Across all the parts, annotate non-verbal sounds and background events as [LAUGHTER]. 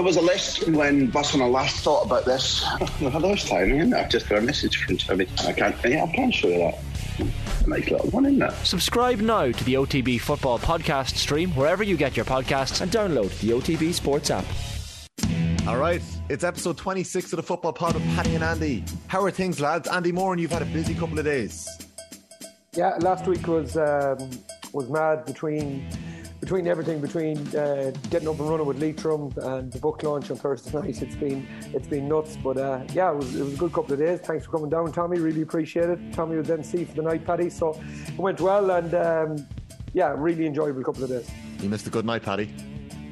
There was a list when Bus when I last thought about this. [LAUGHS] For those time, isn't I've just got a message from Tony. I can't. Yeah, I can show you that. A nice little one, isn't it? Subscribe now to the OTB Football Podcast stream wherever you get your podcasts and download the OTB Sports app. All right, it's episode 26 of the Football Pod with Paddy and Andy. How are things, lads? Andy Moran, and you've had a busy couple of days. Yeah, last week was um, was mad between between everything between uh, getting up and running with Leitrim and the book launch on Thursday [LAUGHS] night. It's been it's been nuts, but uh, yeah, it was, it was a good couple of days. Thanks for coming down, Tommy. Really appreciate it. Tommy was MC for the night, Paddy, so it went well and um, yeah, really enjoyable couple of days. You missed a good night, Paddy.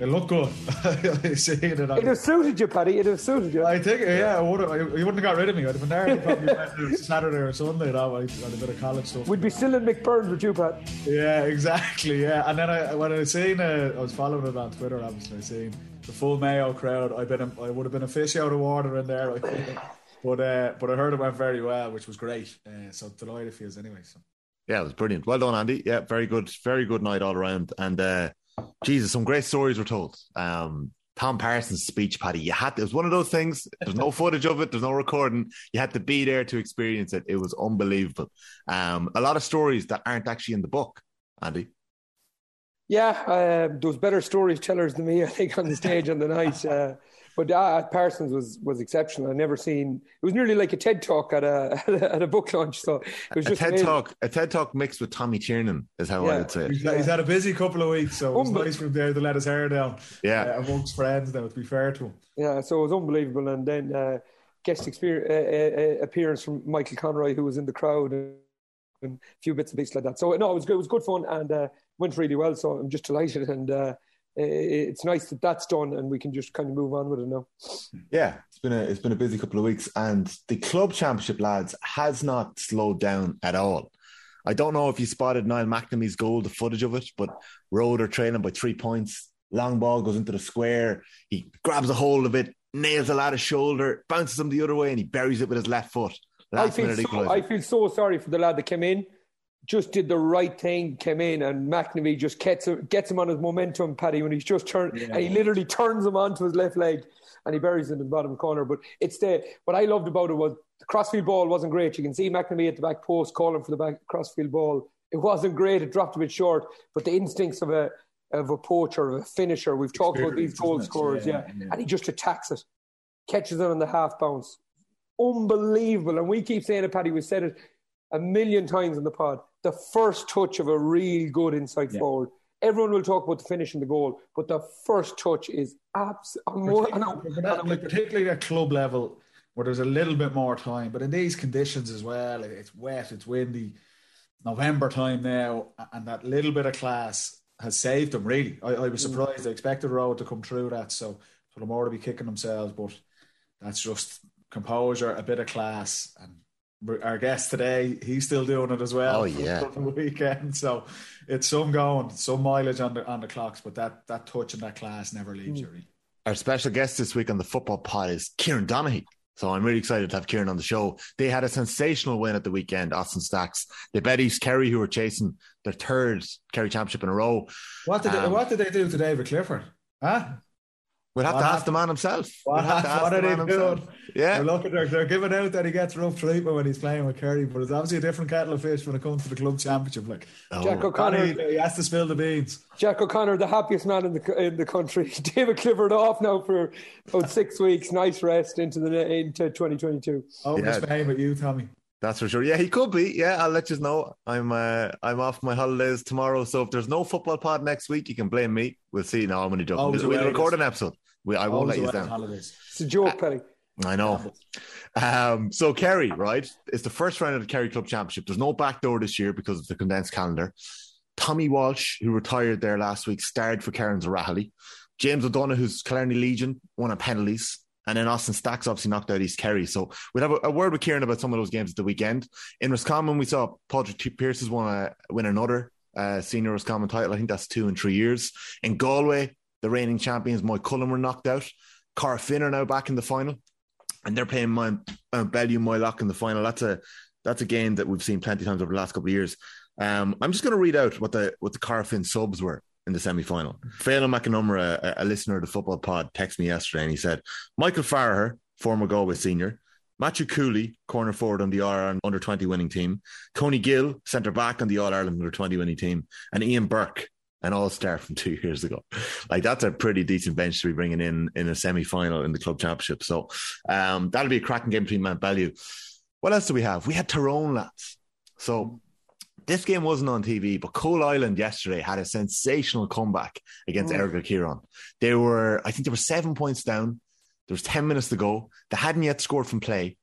It looked good. [LAUGHS] Seeing it, It have suited you, Paddy. It have suited you. I think, yeah, I would have, you wouldn't have got rid of me. I'd have been there probably [LAUGHS] Saturday or Sunday. That way, had a bit of college stuff. We'd be still in McBurn with you, Pat. Yeah, exactly. Yeah, and then I, when I was seeing, uh, I was following it on Twitter. Obviously, seeing the full Mayo crowd. I've been, I would have been a fish out of water in there. I. But uh, but I heard it went very well, which was great. Uh, so delighted for you anyway. So. Yeah, it was brilliant. Well done, Andy. Yeah, very good, very good night all around. And uh, Jesus, some great stories were told. Um, Tom Parsons' speech, Paddy, you had to, it was one of those things. There's no footage of it. There's no recording. You had to be there to experience it. It was unbelievable. Um, a lot of stories that aren't actually in the book, Andy. Yeah, uh, there was better storytellers than me, I think, on the stage on the night. Uh, but uh, Parsons was was exceptional. I never seen it was nearly like a TED talk at a [LAUGHS] at a book launch. So it was a just TED amazing. talk, a TED talk mixed with Tommy Tiernan is how I would say it. He's, he's had a busy couple of weeks, so it was Unbe- nice from there to let his hair down. Yeah. uh, amongst friends. Now, to be fair to him. Yeah, so it was unbelievable. And then uh, guest experience, uh, uh, appearance from Michael Conroy, who was in the crowd, and, and a few bits and pieces like that. So no, it was good. It was good fun and uh, went really well. So I'm just delighted, and uh, it- it's nice that that's done, and we can just kind of move on with it now. Yeah, it's been a it's been a busy couple of weeks, and the club championship lads has not slowed down at all. I don't know if you spotted Niall McNamee's goal, the footage of it, but Rhode are trailing by three points. Long ball goes into the square. He grabs a hold of it, nails a lad's shoulder, bounces him the other way, and he buries it with his left foot. I feel, so. I feel so sorry for the lad that came in. Just did the right thing, came in, and McNamee just gets him, gets him on his momentum, Paddy, when he's just turned, and he literally turns him onto his left leg, and he buries it in the bottom corner. But it's the what I loved about it was the crossfield ball wasn't great. You can see McNamee at the back post calling for the back crossfield ball. It wasn't great. It dropped a bit short, but the instincts of a of a poacher, of a finisher. We've talked about these goal scorers, yeah, Yeah, yeah. and he just attacks it, catches it on the half bounce unbelievable. And we keep saying it, Paddy. We've said it a million times in the pod. The first touch of a real good inside forward. Everyone will talk about the finish and the goal, but the first touch is absolutely. Particularly, like, particularly at club level, where there's a little bit more time. But in these conditions as well, it's wet, it's windy, November time now, and that little bit of class has saved them. Really, I, I was mm. surprised. I expected Rhode to come through that, so for them all to be kicking themselves, but that's just composure, a bit of class, and our guest today, he's still doing it as well. Oh, [LAUGHS] yeah. the weekend. So it's some going, some mileage on the on the clocks, but that that touch and that class never leaves you. Our special guest this week on the football pod is Kieran Donaghy. So I'm really excited to have Kieran on the show. They had a sensational win at the weekend, Austin Stacks. They bet East Kerry, who were chasing their third Kerry championship in a row. What did they, Um, what did they do to David Clifford? Huh? We'll have What to ask the man himself. What, We'll have to happened? ask what the are they doing? Himself. Yeah. They're, looking, they're, they're giving out that he gets rough treatment when he's playing with Kerry, but it's obviously a different kettle of fish when it comes to the club championship. Like Jack Oh, O'Connor, he, he has to spill the beans. Jack O'Connor, the happiest man in the in the country. [LAUGHS] David Clifford off now for about six weeks. Nice rest into the into 2022. Over Yeah. to Spain with you, Tommy. That's for sure. Yeah, he could be. Yeah, I'll let you know. I'm uh, I'm off my holidays tomorrow, so if there's no football pod next week, you can blame me. We'll see. No, I'm going to joke. We'll record an episode. We, I won't let you down. holidays. It's a joke, Paddy. I know. Um, so Kerry, right? It's the first round of the Kerry Club Championship. There's no backdoor this year because of the condensed calendar. Tommy Walsh, who retired there last week, starred for Kerins O'Rahilly. James O'Donoghue, who's Killarney Legion, won on penalties. And then Austin Stacks obviously knocked out East Kerry. So we'll have a, a word with Kieran about some of those games at the weekend. In Roscommon, we saw Patrick T- Pierce won a, win another uh, senior Roscommon title. I think that's two in three years. In Galway, the reigning champions, Moycullen, were knocked out. Corofin are now back in the final and they're playing my uh, Bellew Moylough in the final. That's a that's a game that we've seen plenty of times over the last couple of years. Um, I'm just going to read out what the what the Corofin subs were in the semi final. Phelan McNummer, a, a, listener of the football pod, texted me yesterday and he said Michael Farragher, former Galway senior, Matthew Cooley, corner forward on the All Ireland under 20 winning team, Tony Gill, centre back on the All Ireland under 20 winning team, and Ian Burke, an all star from [LAUGHS] two years ago. Like that's a pretty decent bench to be bringing in in a semi final in the club championship. So um, that'll be a cracking game between Mountbellew. What else do we have? We had Tyrone lads. So this game wasn't on TV, but Coalisland yesterday had a sensational comeback against mm. Ciarán. They were, I think, they were seven points down. There was ten minutes to go. They hadn't yet scored from play.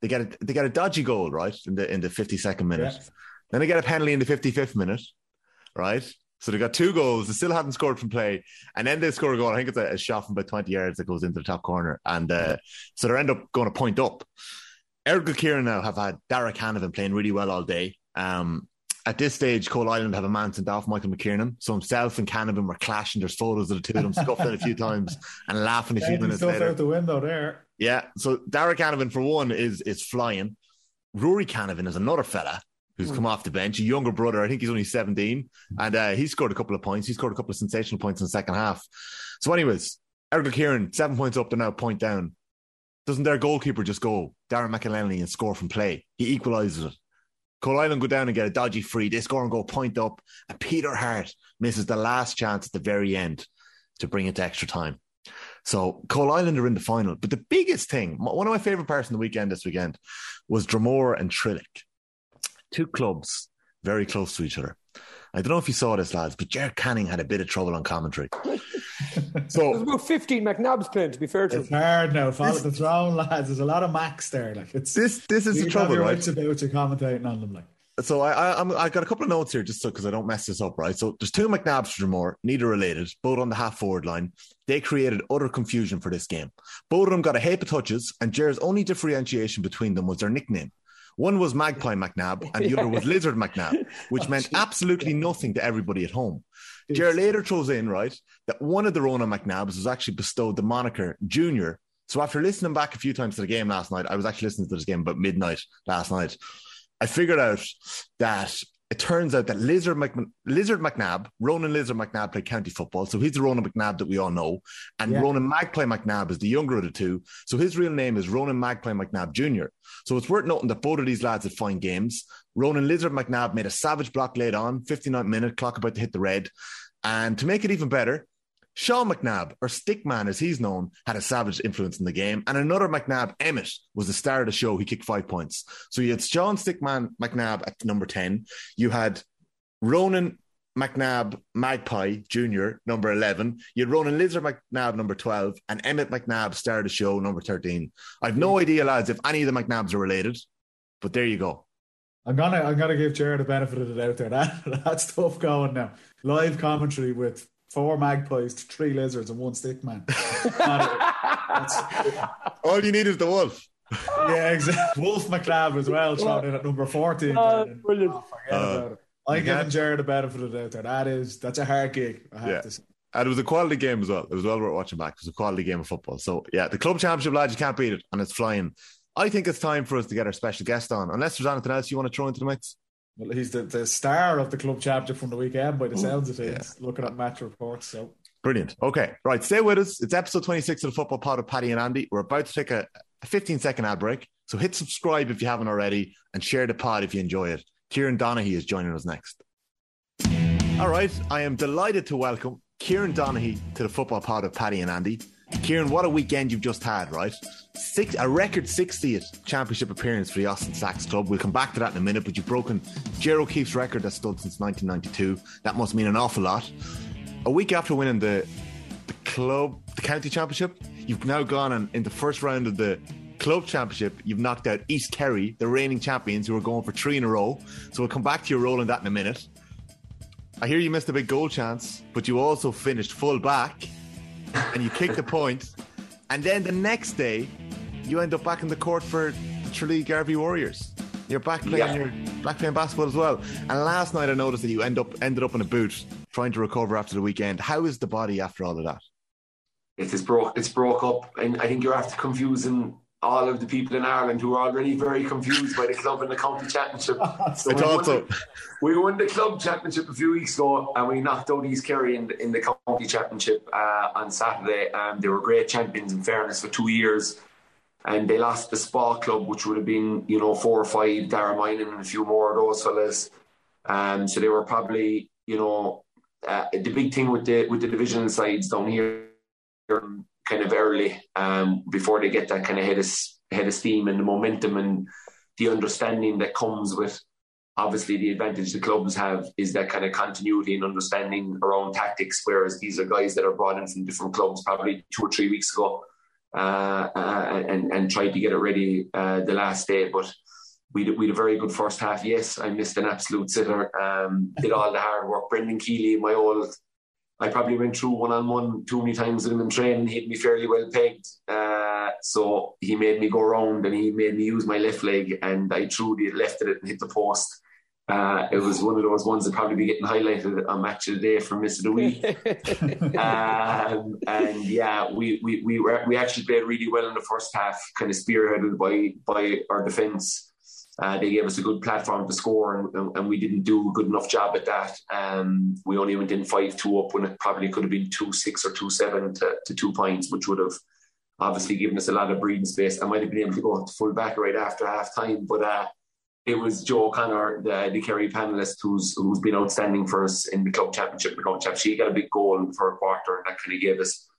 They get a they get a dodgy goal right in the in the fifty second minute. Yeah. Then they get a penalty in the fifty fifth minute, right? So they got two goals. They still hadn't scored from play, and then they score a goal. I think it's a, a shot from about twenty yards that goes into the top corner, and uh, so they end up going to point up. Errigal Ciarán now have had Darragh Canavan playing really well all day. Um, at this stage, Coalisland have a man sent off, Michael McKiernan. So himself and Canavan were clashing. There's photos of the two of them scuffling a few times and laughing a few minutes later. out the window there. Yeah. So Darragh Canavan, for one, is is flying. Rory Canavan is another fella who's mm. come off the bench, a younger brother. I think he's only 17. And uh, he scored a couple of points. He scored a couple of sensational points in the second half. So, anyways, Errigal Ciarán, seven points up, they're now point down. Doesn't their goalkeeper just go, Darren McElhenny, and score from play? He equalises it. Coalisland go down and get a dodgy free. They score and go point up. And Peter Harte misses the last chance at the very end to bring it to extra time. So Coalisland are in the final. But the biggest thing, one of my favourite parts of the weekend this weekend was Dromore and Trillick. Two clubs very close to each other. I don't know if you saw this, lads, but Jared Canning had a bit of trouble on commentary. [LAUGHS] so there's about 15 McNabbs playing, to be fair to It's hard now. Follow the throne, lads. There's a lot of Max there. Like it's this. This is the trouble, your right? about you commentating on them, like. So I, I I'm I got a couple of notes here just so because I don't mess this up, right? So there's two McNabbs for more, neither related, both on the half forward line. They created utter confusion for this game. Both of them got a heap of touches, and Jared's only differentiation between them was their nickname. One was Magpie McNabb [LAUGHS] and the other was Lizard McNabb, which oh, meant absolutely nothing to everybody at home. Jared later throws in, right, that one of the Ronan McNabbs was actually bestowed the moniker Junior. So after listening back a few times to the game last night, I was actually listening to this game about midnight last night. I figured out that it turns out that Lizard, Mc, Lizard McNabb, Ronan Lizard McNabb played county football. So he's the Ronan McNabb that we all know. And yeah. Ronan Magpie McNabb is the younger of the two. So his real name is Ronan Magpie McNabb Jr. So it's worth noting that both of these lads had fine games. Ronan Lizard McNabb made a savage block late on, 59 minute, clock about to hit the red. And to make it even better, Sean McNabb, or Stickman as he's known, had a savage influence in the game. And another McNabb, Emmett, was the star of the show. He kicked five points. So you had Sean Stickman McNabb at number 10. You had Ronan McNabb Magpie Jr., number 11. You had Ronan Lizard McNabb, number 12. And Emmett McNabb, star of the show, number 13. I've no hmm. idea, lads, if any of the McNabbs are related, but there you go. I'm gonna I'm gonna give Jared the benefit of the doubt there. [LAUGHS] That that's tough going now. Live commentary with four magpies, three lizards, and one stick man. [LAUGHS] All you need is the wolf. [LAUGHS] yeah, exactly. Wolf McNabb as well, thrown in at number 14. Uh, brilliant. Oh, forget uh, about it. I'm giving Jared the benefit of the doubt there. That is, that's a hard gig, I have yeah. to say. And it was a quality game as well. It was well worth watching back. It was a quality game of football. So, yeah, the club championship, lads, you can't beat it. And it's flying. I think it's time for us to get our special guest on. Unless there's anything else you want to throw into the mix. Well, he's the, the star of the club chapter from the weekend by the sounds of things, yeah. looking at match reports. So Brilliant. Okay, right. Stay with us. It's episode 26 of the Football Pod of Paddy and Andy. We're about to take a, a 15 second ad break. So hit subscribe if you haven't already and share the pod if you enjoy it. Kieran Donaghy is joining us next. All right. I am delighted to welcome Kieran Donaghy to the Football Pod of Paddy and Andy. Kieran, what a weekend you've just had, right? Six, a record 60th championship appearance for the Austin Stacks Club. We'll come back to that in a minute, but you've broken Jerry O'Keefe's record that stood since 1992. That must mean an awful lot. A week after winning the the club, the county championship, you've now gone and in the first round of the club championship, you've knocked out East Kerry, the reigning champions, who are going for three in a row. So we'll come back to your role in that in a minute. I hear you missed a big goal chance, but you also finished full back and you kick the point, and then the next day you end up back in the court for Tralee Garvey Warriors. You're back playing yeah. your back playing basketball as well. And last night I noticed that you end up ended up in a boot trying to recover after the weekend. How is the body after all of that? It is broke. It's broke up, and I think you're after confusing all of the people in Ireland who are already very confused by the club and the county championship. [LAUGHS] So we, won so. the, we won the club championship a few weeks ago, and we knocked out East Kerry in the, in the county championship uh, on Saturday. Um, they were great champions, in fairness, for two years. And they lost the Spa Club, which would have been, you know, four or five, Dara Minan and a few more of those fellas. Um, so they were probably, you know, uh, the big thing with the with the divisional sides down here, um, kind of early, um, before they get that kind of head of head of steam and the momentum and the understanding that comes with. Obviously, the advantage the clubs have is that kind of continuity and understanding around tactics. Whereas these are guys that are brought in from different clubs, probably two or three weeks ago, uh, uh, and and tried to get it ready uh, the last day, but we had, we a very good first half. Yes, I missed an absolute sitter. Um, did all the hard work. Brendan Keeley, my old, I probably went through one on one too many times with him in training. Had me fairly well pegged. Uh, so he made me go around and he made me use my left leg, and I truly left at it and hit the post. Uh, it was one of those ones that probably be getting highlighted on match of the day for miss of the week. [LAUGHS] um, and yeah, we we we were, we actually played really well in the first half, kind of spearheaded by by our defence. Uh, they gave us a good platform to score, and, and, we didn't do a good enough job at that. Um, we only went in five two up when it probably could have been two six or two seven to, to two points, which would have obviously given us a lot of breathing space. I might have been able to go to full back right after half time, but uh, it was Joe O'Connor, the, the Kerry panelist, who's who's been outstanding for us in the club championship. The club championship, got a big goal for a quarter, and that kind of gave us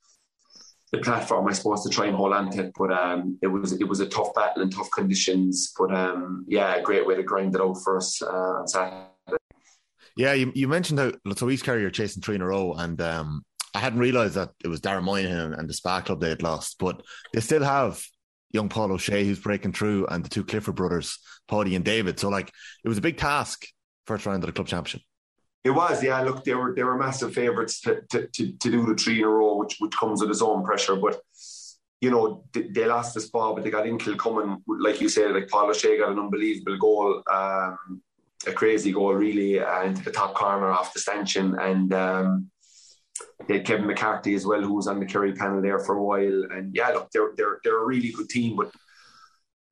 the platform, I suppose, to try and hold on to it. But um, it was it was a tough battle in tough conditions. But um, yeah, a great way to grind it out for us uh, on Saturday. Yeah, you, you mentioned how so East Kerry are chasing three in a row, and um, I hadn't realised that it was Darren Moynihan and the Spa Club they had lost, but they still have young Paul O'Shea who's breaking through, and the two Clifford brothers, Paddy and David. So like it was a big task first round of the club championship. It was, yeah. Look, they were they were massive favourites to, to, to, to, do the three in a row, which which comes with its own pressure. But you know, they, they lost the spot, but they got in Kilcummin, like you said, like Paul O'Shea got an unbelievable goal, um, a crazy goal, really, uh, into the top corner off the stanchion, and um, they had Kevin McCarthy as well, who was on the Kerry panel there for a while. And yeah, look, they're they're they're a really good team, but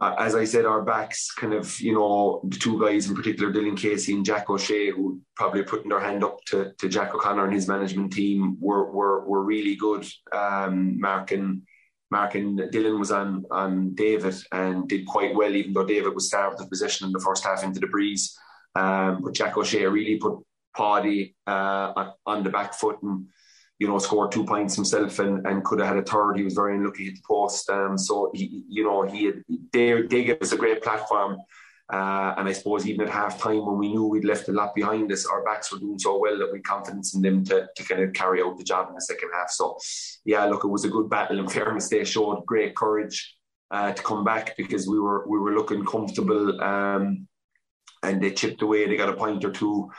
uh, as I said, our backs kind of, you know, the two guys in particular, Dylan Casey and Jack O'Shea, who probably putting their hand up to, to Jack O'Connor and his management team, were were, were really good. Um, Mark and Mark and Dylan was on on David and did quite well, even though David was starved of possession in the first half into the breeze. Um, but Jack O'Shea really put Paddy uh, on the back foot and you know, scored two points himself and, and could have had a third. He was very unlucky at the post. Um, so, he, you know, he had, they, they gave us a great platform. Uh, and I suppose even at half time when we knew we'd left a lot behind us, our backs were doing so well that we confidence in them to, to kind of carry out the job in the second half. So, yeah, look, it was a good battle. In fairness, they showed great courage uh, to come back because we were we were looking comfortable um, and they chipped away. They got a point or two.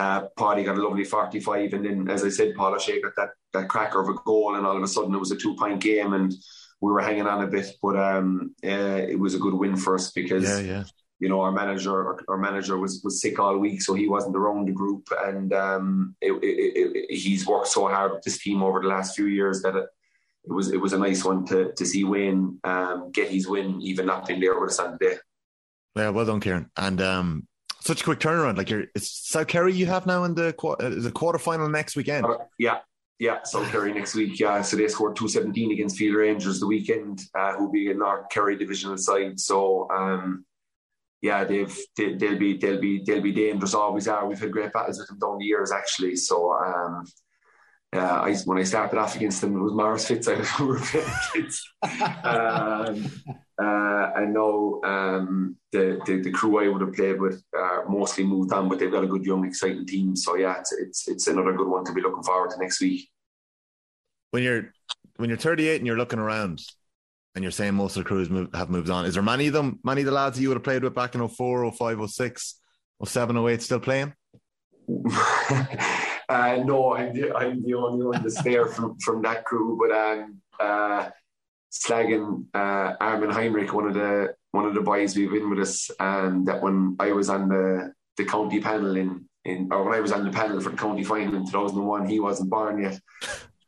Uh, Paddy got a lovely 45, and then, as I said, Paul O'Shea got that, that cracker of a goal, and all of a sudden it was a two point game, and we were hanging on a bit. But um, uh, it was a good win for us because, Yeah, yeah. you know, our manager our, our manager was, was sick all week, so he wasn't around the group, and um, it, it, it, he's worked so hard with this team over the last few years that it, it was it was a nice one to to see Wayne um, get his win, even not being there with us on the day. Yeah, well done, Kieran. And um, such a quick turnaround. Like you're, it's South Kerry you have now in the uh, is a quarter final next weekend. Uh, yeah, yeah. South Kerry next week. Yeah, so they scored two seventeen against Field Rangers the weekend, uh, who'll be a North Kerry divisional side. So um, yeah, they've they, they'll be they'll be they'll be dangerous. Always are. We've had great battles with them down the years actually. So. Um, uh, I, when I started off against them, it was Morris Fitz. I was [LAUGHS] playing um, uh, I know um, the, the the crew I would have played with uh, mostly moved on, but they've got a good young, exciting team. So yeah, it's it's it's another good one to be looking forward to next week. When you're when you're 38 and you're looking around and you're saying most of the crews move, have moved on, is there many of them, many of the lads that you would have played with back in 04, 05, 06, 07, 08 still playing? [LAUGHS] uh, no, I'm the, I'm the only one that's there from, from that crew. But um, uh, slagging uh, Armin Heinrich, one of the one of the boys we've been with us, and that when I was on the, the county panel in, in or when I was on the panel for the county final in 2001, he wasn't born yet.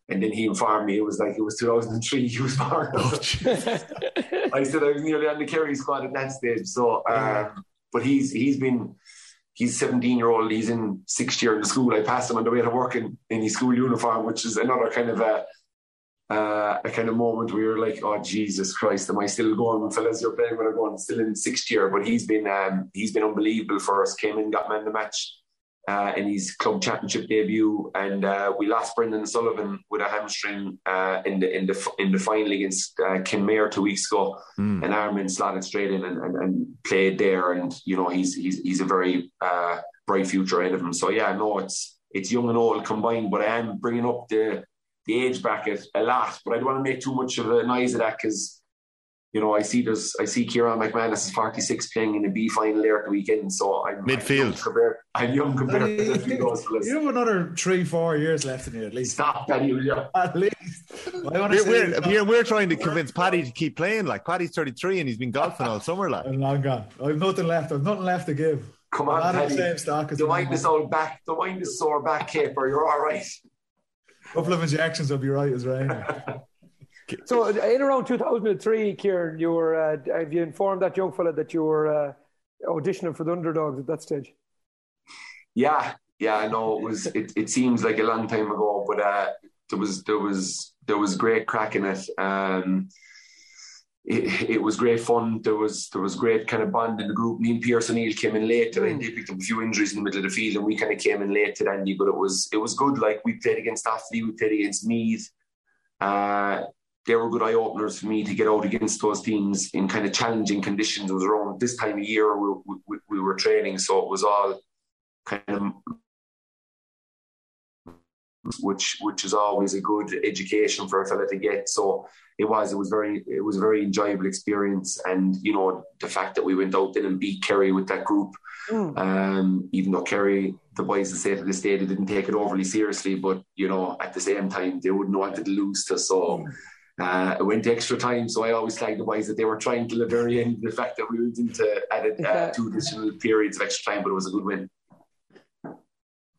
And then he informed me it was like it was 2003 he was born. [LAUGHS] I said I was nearly on the Kerry squad at that stage. So, um, but he's he's been he's 17 year old. He's in sixth year in the school. I passed him on the way to work in, in his school uniform, which is another kind of a uh, a kind of moment where you're like, oh Jesus Christ, am I still going? Fellas, you're playing when I'm going still in sixth year, but he's been um, he's been unbelievable for us. Came in, got man the match uh, in his club championship debut, and uh, we lost Brendan Sullivan with a hamstring uh, in the in the in the final against uh, Kenmare two weeks ago. Mm. And Armin slotted straight in and, and, and, played there, and you know he's he's he's a very uh, bright future ahead of him. So yeah, no, it's it's young and old combined, but I am bringing up the the age bracket a lot, but I don't want to make too much of a noise of that because you know, I see there's I see Kieran McManus is 46 playing in a B final there at the weekend, so I'm midfield. I'm young compared, I'm young compared to those fellas. You have another three, four years left in you at least. Stop that, you. [LAUGHS] At least. We're, we're, we're, we're, trying to uh, convince Paddy to keep playing. Like Paddy's 33 and he's been golfing all summer. Like I'm long gone. I've nothing left. I've nothing left to give. Come on, Paddy. Same stock as don't mind this old back. Don't mind this sore back caper. You're all right. A couple of injections will be right as well. [LAUGHS] So in around 2003, Kieran, you were uh, have you informed that young fella that you were uh, auditioning for the underdogs at that stage? Yeah, yeah, I know it was. It, it seems like a long time ago, but uh, there was there was there was great crack in it. Um, it, it, was great fun. There was there was great kind of bond in the group. Me and Pierce O'Neill came in late, and they picked up a few injuries in the middle of the field, and we kind of came in late to Andy. But it was it was good. Like we played against Offaly, we played against Meath. Uh, they were good eye openers for me to get out against those teams in kind of challenging conditions. It was around this time of year we, we, we were training, so it was all kind of which which is always a good education for a fella to get. So it was it was very it was a very enjoyable experience, and you know the fact that we went out then and beat Kerry with that group. Mm. Um, even though Kerry, the boys that say to this day, they didn't take it overly seriously, but you know at the same time they wouldn't want to lose to. So. Mm uh, it went extra time, so I always flagged the boys that they were trying to the very end. The fact that we went into added uh, two additional periods of extra time, but it was a good win.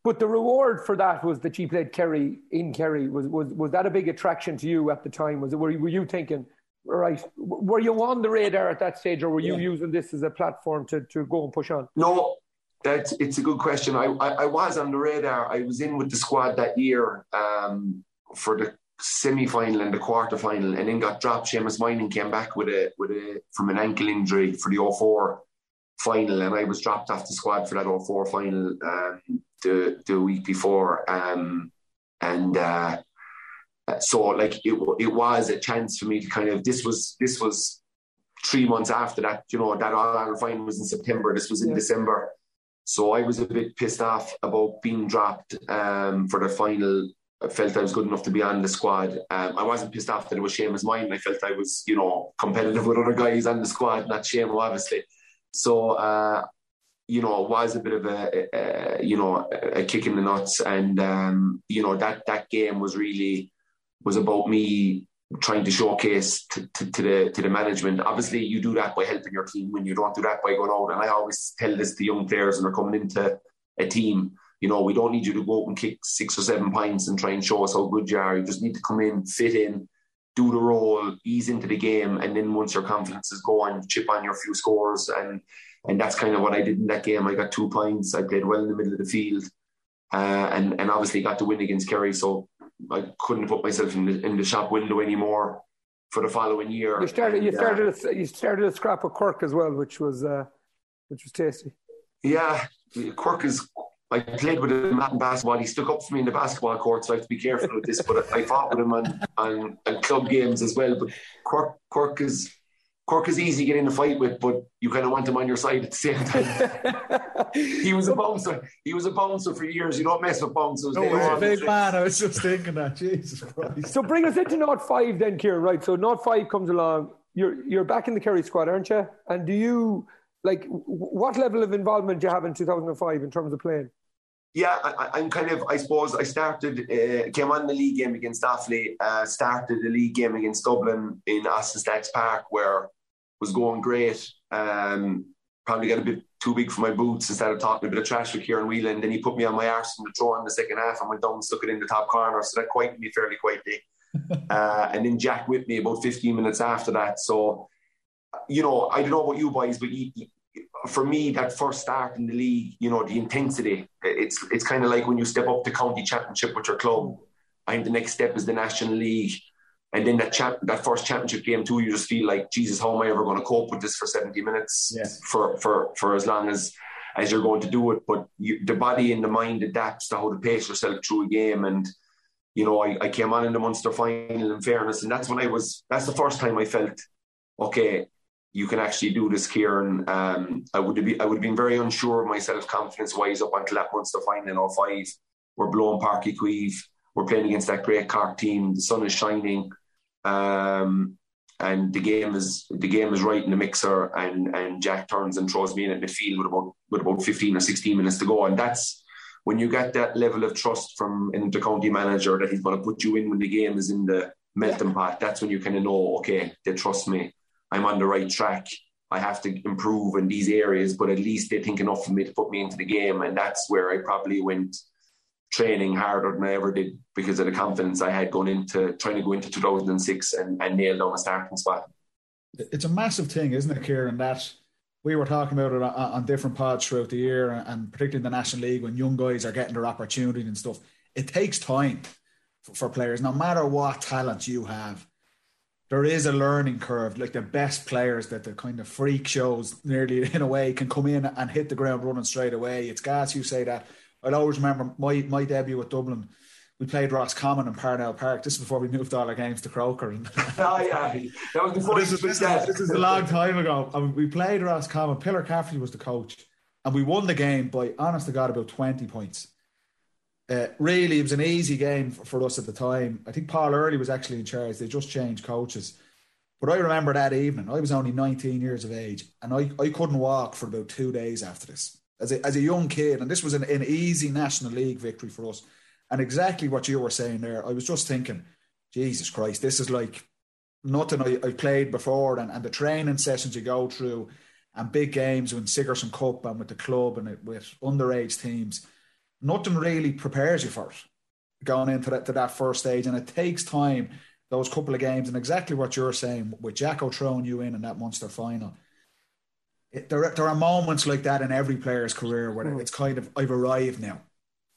But the reward for that was that you played Kerry in Kerry. Was was was that a big attraction to you at the time? Was it were, were you thinking, right? Were you on the radar at that stage, or were you yeah. using this as a platform to, to go and push on? No, that's it's a good question. I, I, I was on the radar. I was in with the squad that year um, for the semi final and the quarter final, and then got dropped. Seamus Moynihan came back with a with a from an ankle injury for the 04 final, and I was dropped off the squad for that 04 final um, the the week before, um, and uh, so like it it was a chance for me to kind of this was this was three months after that. You know that All Ireland final was in September. This was in yeah. December. So I was a bit pissed off about being dropped um, for the final I felt I was good enough to be on the squad. Um, I wasn't pissed off that it was Seamus mine. I felt I was, you know, competitive with other guys on the squad, not Seamus, obviously. So, uh, you know, it was a bit of a, a you know, a kick in the nuts, and um, you know that that game was really was about me trying to showcase to, to, to, the to the management. Obviously, you do that by helping your team when You don't do that by going out. And I always tell this to young players when they're coming into a team you know, we don't need you to go out and kick six or seven pints and try and show us how good you are. You just need to come in, fit in, do the role, ease into the game, and then once your confidence is going, chip on your few scores. And and that's kind of what I did in that game. I got two points. I played well in the middle of the field, uh, and and obviously got the win against Kerry. So I couldn't put myself in the in the shop window anymore for the following year. You started. And, you started. Uh, a, you started a scrap of Cork as well, which was uh, which was tasty. Yeah, Cork is I played with him in basketball. He stuck up for me in the basketball court, so I have to be careful with this. But I fought with him on, on, on club games as well. But Cork, Cork is Cork is easy to get in a fight with, but you kind of want him on your side at the same time. [LAUGHS] he was a bouncer. He was a bouncer for years. You don't mess with bouncers. No, he's a big man. I was just thinking that. Jesus Christ. So bring us into Not Five then, Kieran. Right. So Not Five comes along. You're you're back in the Kerry squad, aren't you? And do you like what level of involvement do you have in 2005 in terms of playing? Yeah, I, am kind of, I suppose, I started, uh, came on the league game against Offaly, uh, started the league game against Dublin in Austin Stacks Park, where was going great. Um, probably got a bit too big for my boots instead of talking a bit of trash with Kieran Whelan. Then he put me on my arse in the throw in the second half and went down and stuck it in the top corner. So that quieted me fairly quietly. [LAUGHS] uh, and then Jack with me about 15 minutes after that. So you know, I don't know about you boys, but you, for me, that first start in the league, you know, the intensity, it's it's kind of like when you step up to county championship with your club. I think the next step is the national league. And then that that first championship game too, you just feel like, Jesus, how am I ever going to cope with this for 70 minutes Yeah. for, for, for as long as, as you're going to do it. But you, the body and the mind adapts to how to pace yourself through a game. And, you know, I, I came on in the Munster final in fairness. And that's when I was, that's the first time I felt, okay, you can actually do this, Kieran. Um, I would have been, I would have been very unsure of myself, confidence wise, up until that Munster final in 05. We're blowing Páirc Uí Chaoimh. We're playing against that great Cork team. The sun is shining, um, and the game is the game is right in the mixer. And and Jack turns and throws me in at midfield with about with about 15 or 16 minutes to go. And that's when you get that level of trust from an intercounty manager that he's going to put you in when the game is in the melting pot. That's when you kind of know, okay, they trust me. I'm on the right track. I have to improve in these areas, but at least they think enough of me to put me into the game. And that's where I probably went training harder than I ever did because of the confidence I had going into trying to go into 2006 and, and nail down a starting spot. It's a massive thing, isn't it, Kieran? That we were talking about it on, different pods throughout the year, and particularly in the National League when young guys are getting their opportunity and stuff. It takes time for players, no matter what talent you have. There is a learning curve. Like the best players, that the kind of freak shows, nearly [LAUGHS] in a way, can come in and hit the ground running straight away. It's gas. You say that. I'll always remember my my debut with Dublin. We played Roscommon in Parnell Park. This is before we moved all our games to Croker. And oh, yeah. That was before this, is, this, is, this is a long time ago. And we played Roscommon. Pillar Caffrey was the coach. And we won the game by, honest to God, about 20 points. Uh, really, it was an easy game for, for, us at the time. I think Paul Early was actually in charge. They just changed coaches. But I remember that evening, I was only 19 years of age, and I, I couldn't walk for about two days after this. As a, as a young kid, and this was an, an easy National League victory for us. And exactly what you were saying there, I was just thinking, Jesus Christ, this is like nothing I, I played before. And, and the training sessions you go through, and big games with Sigerson Cup and with the club and with underage teams, nothing really prepares you for it going into that, to that first stage. And it takes time, those couple of games, and exactly what you're saying with Jacko throwing you in in that Munster final. It, there, there are moments like that in every player's career where mm. it's kind of, I've arrived now.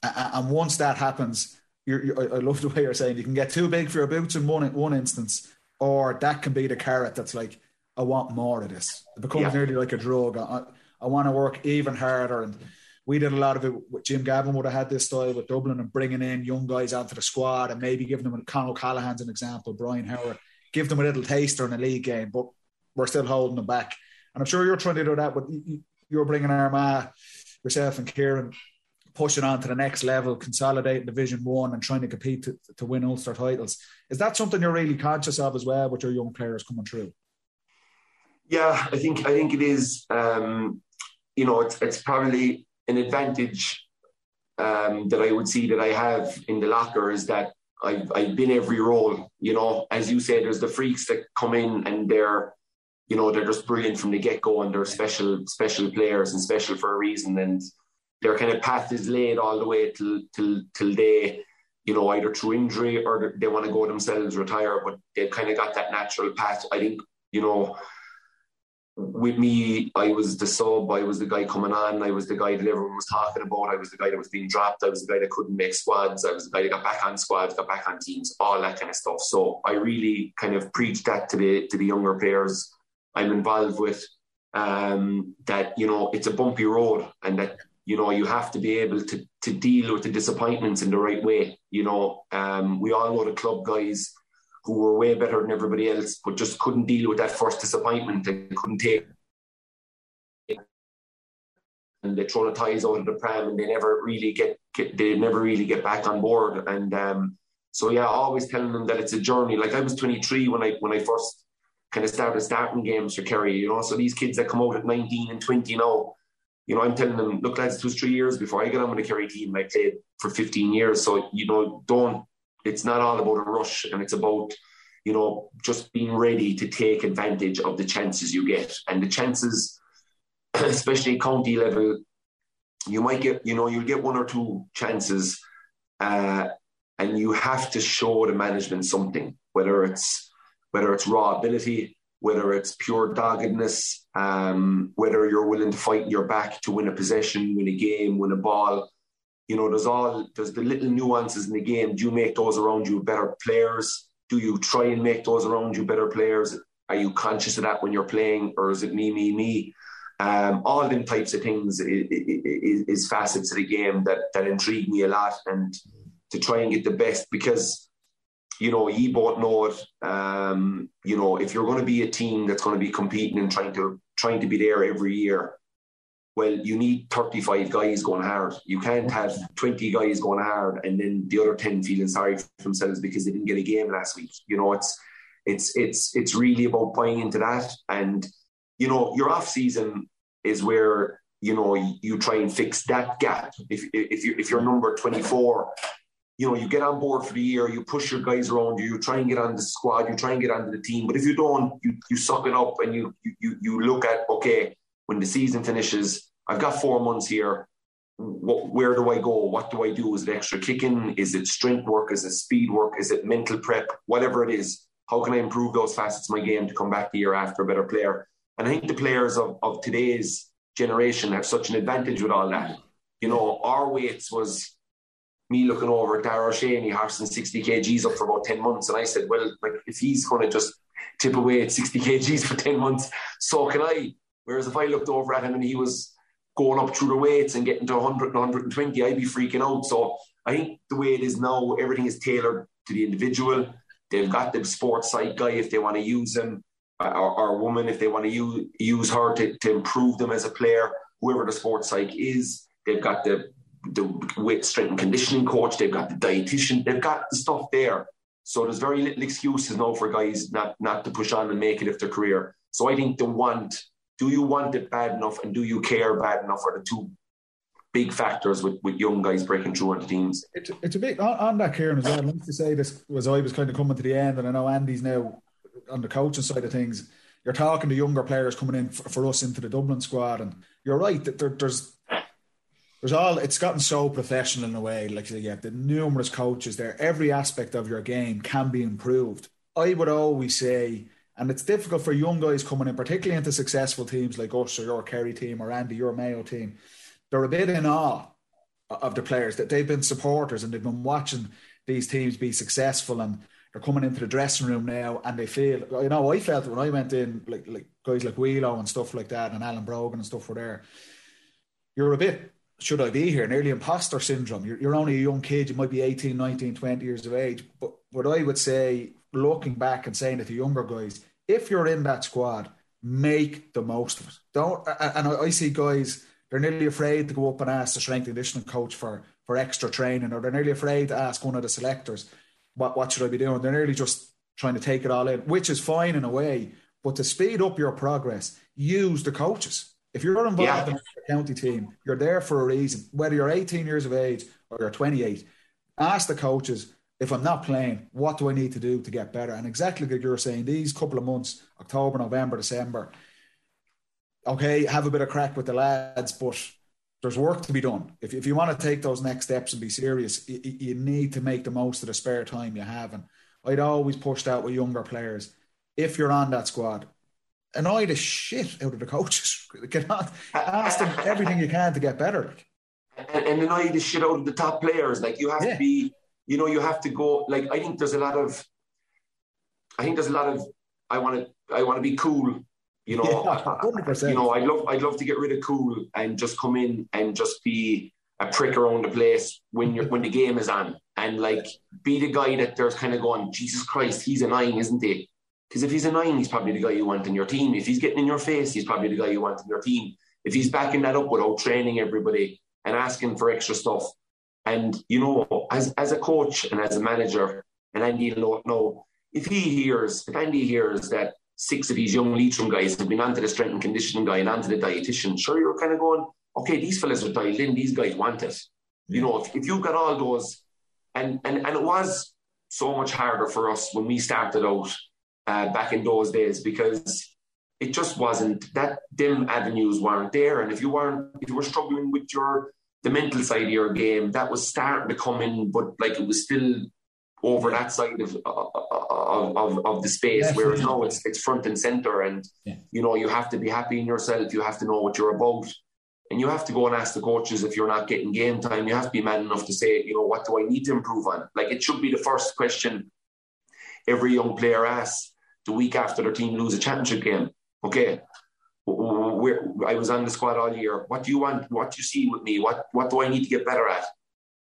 And once that happens, you're, you're, I love the way you're saying you can get too big for your boots in one, one instance, or that can be the carrot that's like, I want more of this. It becomes yeah. nearly like a drug. I, I want to work even harder. And we did a lot of it with Jim Gavin would have had this style with Dublin and bringing in young guys onto the squad and maybe giving them a Con O'Callaghan's an example, Brian Howard, give them a little taster in a league game, but we're still holding them back. And I'm sure you're trying to do that, but you're bringing Armagh, yourself and Kieran, pushing on to the next level, consolidating Division One and trying to compete to, to win Ulster titles. Is that something you're really conscious of as well with your young players coming through? Yeah, I think I think it is. Um, you know, it's it's probably an advantage um, that I would see that I have in the locker is that I've I've been every role. You know, as you said, there's the freaks that come in and they're, you know, they're just brilliant from the get go and they're special special players and special for a reason and their kind of path is laid all the way till till till they, you know, either through injury or they want to go themselves retire, but they've kind of got that natural path. I think, you know with me, I was the sub, I was the guy coming on, I was the guy that everyone was talking about, I was the guy that was being dropped, I was the guy that couldn't make squads, I was the guy that got back on squads, got back on teams, all that kind of stuff. So I really kind of preached that to the to the younger players I'm involved with. Um, that you know it's a bumpy road, and that you know you have to be able to to deal with the disappointments in the right way. You know, um, we all know the club guys who were way better than everybody else, but just couldn't deal with that first disappointment They couldn't take. And they throw the ties out of the pram and they never really get, get they never really get back on board. And um, so yeah, always telling them that it's a journey. Like I was 23 when I when I first kind of started starting games for Kerry, you know. So these kids that come out at 19 and 20 now, you know, I'm telling them, look, lads, it was three years before I got on with the Kerry team. I played for 15 years. So, you know, don't it's not all about a rush and it's about you know just being ready to take advantage of the chances you get and the chances [CLEARS THROAT] especially county level you might get you know you'll get one or two chances uh, and you have to show the management something whether it's whether it's raw ability whether it's pure doggedness, um, whether you're willing to fight in your back to win a possession, win a game, win a ball. You know, there's all there's the little nuances in the game. Do you make those around you better players? Do you try and make those around you better players? Are you conscious of that when you're playing, or is it me, me, me? Um, all them types of things is, is, is facets of the game that that intrigue me a lot, and to try and get the best because you know, you both know it. Um, you know, if you're going to be a team that's going to be competing and trying to trying to be there every year, well, you need 35 guys going hard. You can't have 20 guys going hard and then the other 10 feeling sorry for themselves because they didn't get a game last week. You know, it's it's it's it's really about buying into that. And you know, your off season is where you know you try and fix that gap. If if you if you're number 24 you know, you get on board for the year, you push your guys around you, you try and get on the squad, you try and get onto the team. But if you don't, you, you suck it up and you, you, you look at, okay, when the season finishes, I've got four months here. What, where do I go? What do I do? Is it extra kicking? Is it strength work? Is it speed work? Is it mental prep? Whatever it is, how can I improve those facets of my game to come back the year after a better player? And I think the players of, of today's generation have such an advantage with all that. You know, our weights was me looking over at Dara O'Shea horsing 60 kgs up for about 10 months. And I said, well, like if he's going to just tip away at 60 kgs for 10 months, so can I. Whereas if I looked over at him and he was going up through the weights and getting to 100 and 120, I'd be freaking out. So I think the way it is now, everything is tailored to the individual. They've got the sports psych guy if they want to use him, uh, or, or a woman if they want to use, use her to, to improve them as a player, whoever the sports psych is. They've got the the weight strength and conditioning coach, they've got the dietitian, they've got the stuff there. So there's very little excuses now for guys not not to push on and make it if their career. So I think the want, do you want it bad enough and do you care bad enough are the two big factors with, with young guys breaking through into teams. It's, it's a bit on, on that, Kieran, as well. I want to say this was I was kind of coming to the end, and I know Andy's now on the coaching side of things. You're talking to younger players coming in for, for us into the Dublin squad, and you're right that there, there's there's all it's gotten so professional in a way. Like you have the numerous coaches there. Every aspect of your game can be improved. I would always say, and it's difficult for young guys coming in, particularly into successful teams like us or your Kerry team or Andy, your Mayo team. They're a bit in awe of the players that they've been supporters and they've been watching these teams be successful and they're coming into the dressing room now and they feel you know I felt when I went in like like guys like Wheelo and stuff like that and Alan Brogan and stuff were there you're a bit should I be here? Nearly imposter syndrome. You're, you're only a young kid. You might be 18, 19, 20 years of age. But what I would say, looking back and saying to younger guys, if you're in that squad, make the most of it. Don't. And I see guys, they're nearly afraid to go up and ask the strength and conditioning coach for, for extra training, or they're nearly afraid to ask one of the selectors, what, what should I be doing? They're nearly just trying to take it all in, which is fine in a way. But to speed up your progress, use the coaches if you're involved yeah. in the county team, you're there for a reason. Whether you're 18 years of age or you're 28, ask the coaches, if I'm not playing, what do I need to do to get better? And exactly like you're saying, these couple of months, October, November, December, okay, have a bit of crack with the lads, but there's work to be done. If, if you want to take those next steps and be serious, you, you need to make the most of the spare time you have. And I'd always push that with younger players. If you're on that squad, annoy the shit out of the coaches. [LAUGHS] Get on, ask them everything you can to get better. And, and annoy the shit out of the top players. Like you have yeah. to be, you know, you have to go. Like I think there's a lot of, I think there's a lot of. I want to, I want to be cool. You know, yeah, you know, I'd love, I'd love to get rid of cool and just come in and just be a prick around the place when you're when the game is on, and like be the guy that there's kind of going, Jesus Christ, he's annoying, isn't he? Because if he's annoying, he's probably the guy you want in your team. If he's getting in your face, he's probably the guy you want in your team. If he's backing that up without training everybody and asking for extra stuff. And, you know, as, as a coach and as a manager, and Andy know, if he hears, if Andy hears that six of these young Leitrim guys have been onto the strength and conditioning guy and onto the dietitian, sure, you're kind of going, okay, these fellas are dialed in, these guys want it. You know, if, if you've got all those, and, and, and it was so much harder for us when we started out uh, back in those days because it just wasn't that dim avenues weren't there. And if you weren't, if you were struggling with your the mental side of your game, that was starting to come in, but like it was still over that side of uh, uh, of, of, of the space. Definitely. Whereas now it's it's front and center, and Yeah. you know you have to be happy in yourself. You have to know what you're about, and you have to go and ask the coaches if you're not getting game time. You have to be man enough to say, you know, what do I need to improve on? Like it should be the first question every young player asks the week after their team lose a championship game. Okay, where I was on the squad all year. What do you want? What do you see with me? What what do I need to get better at?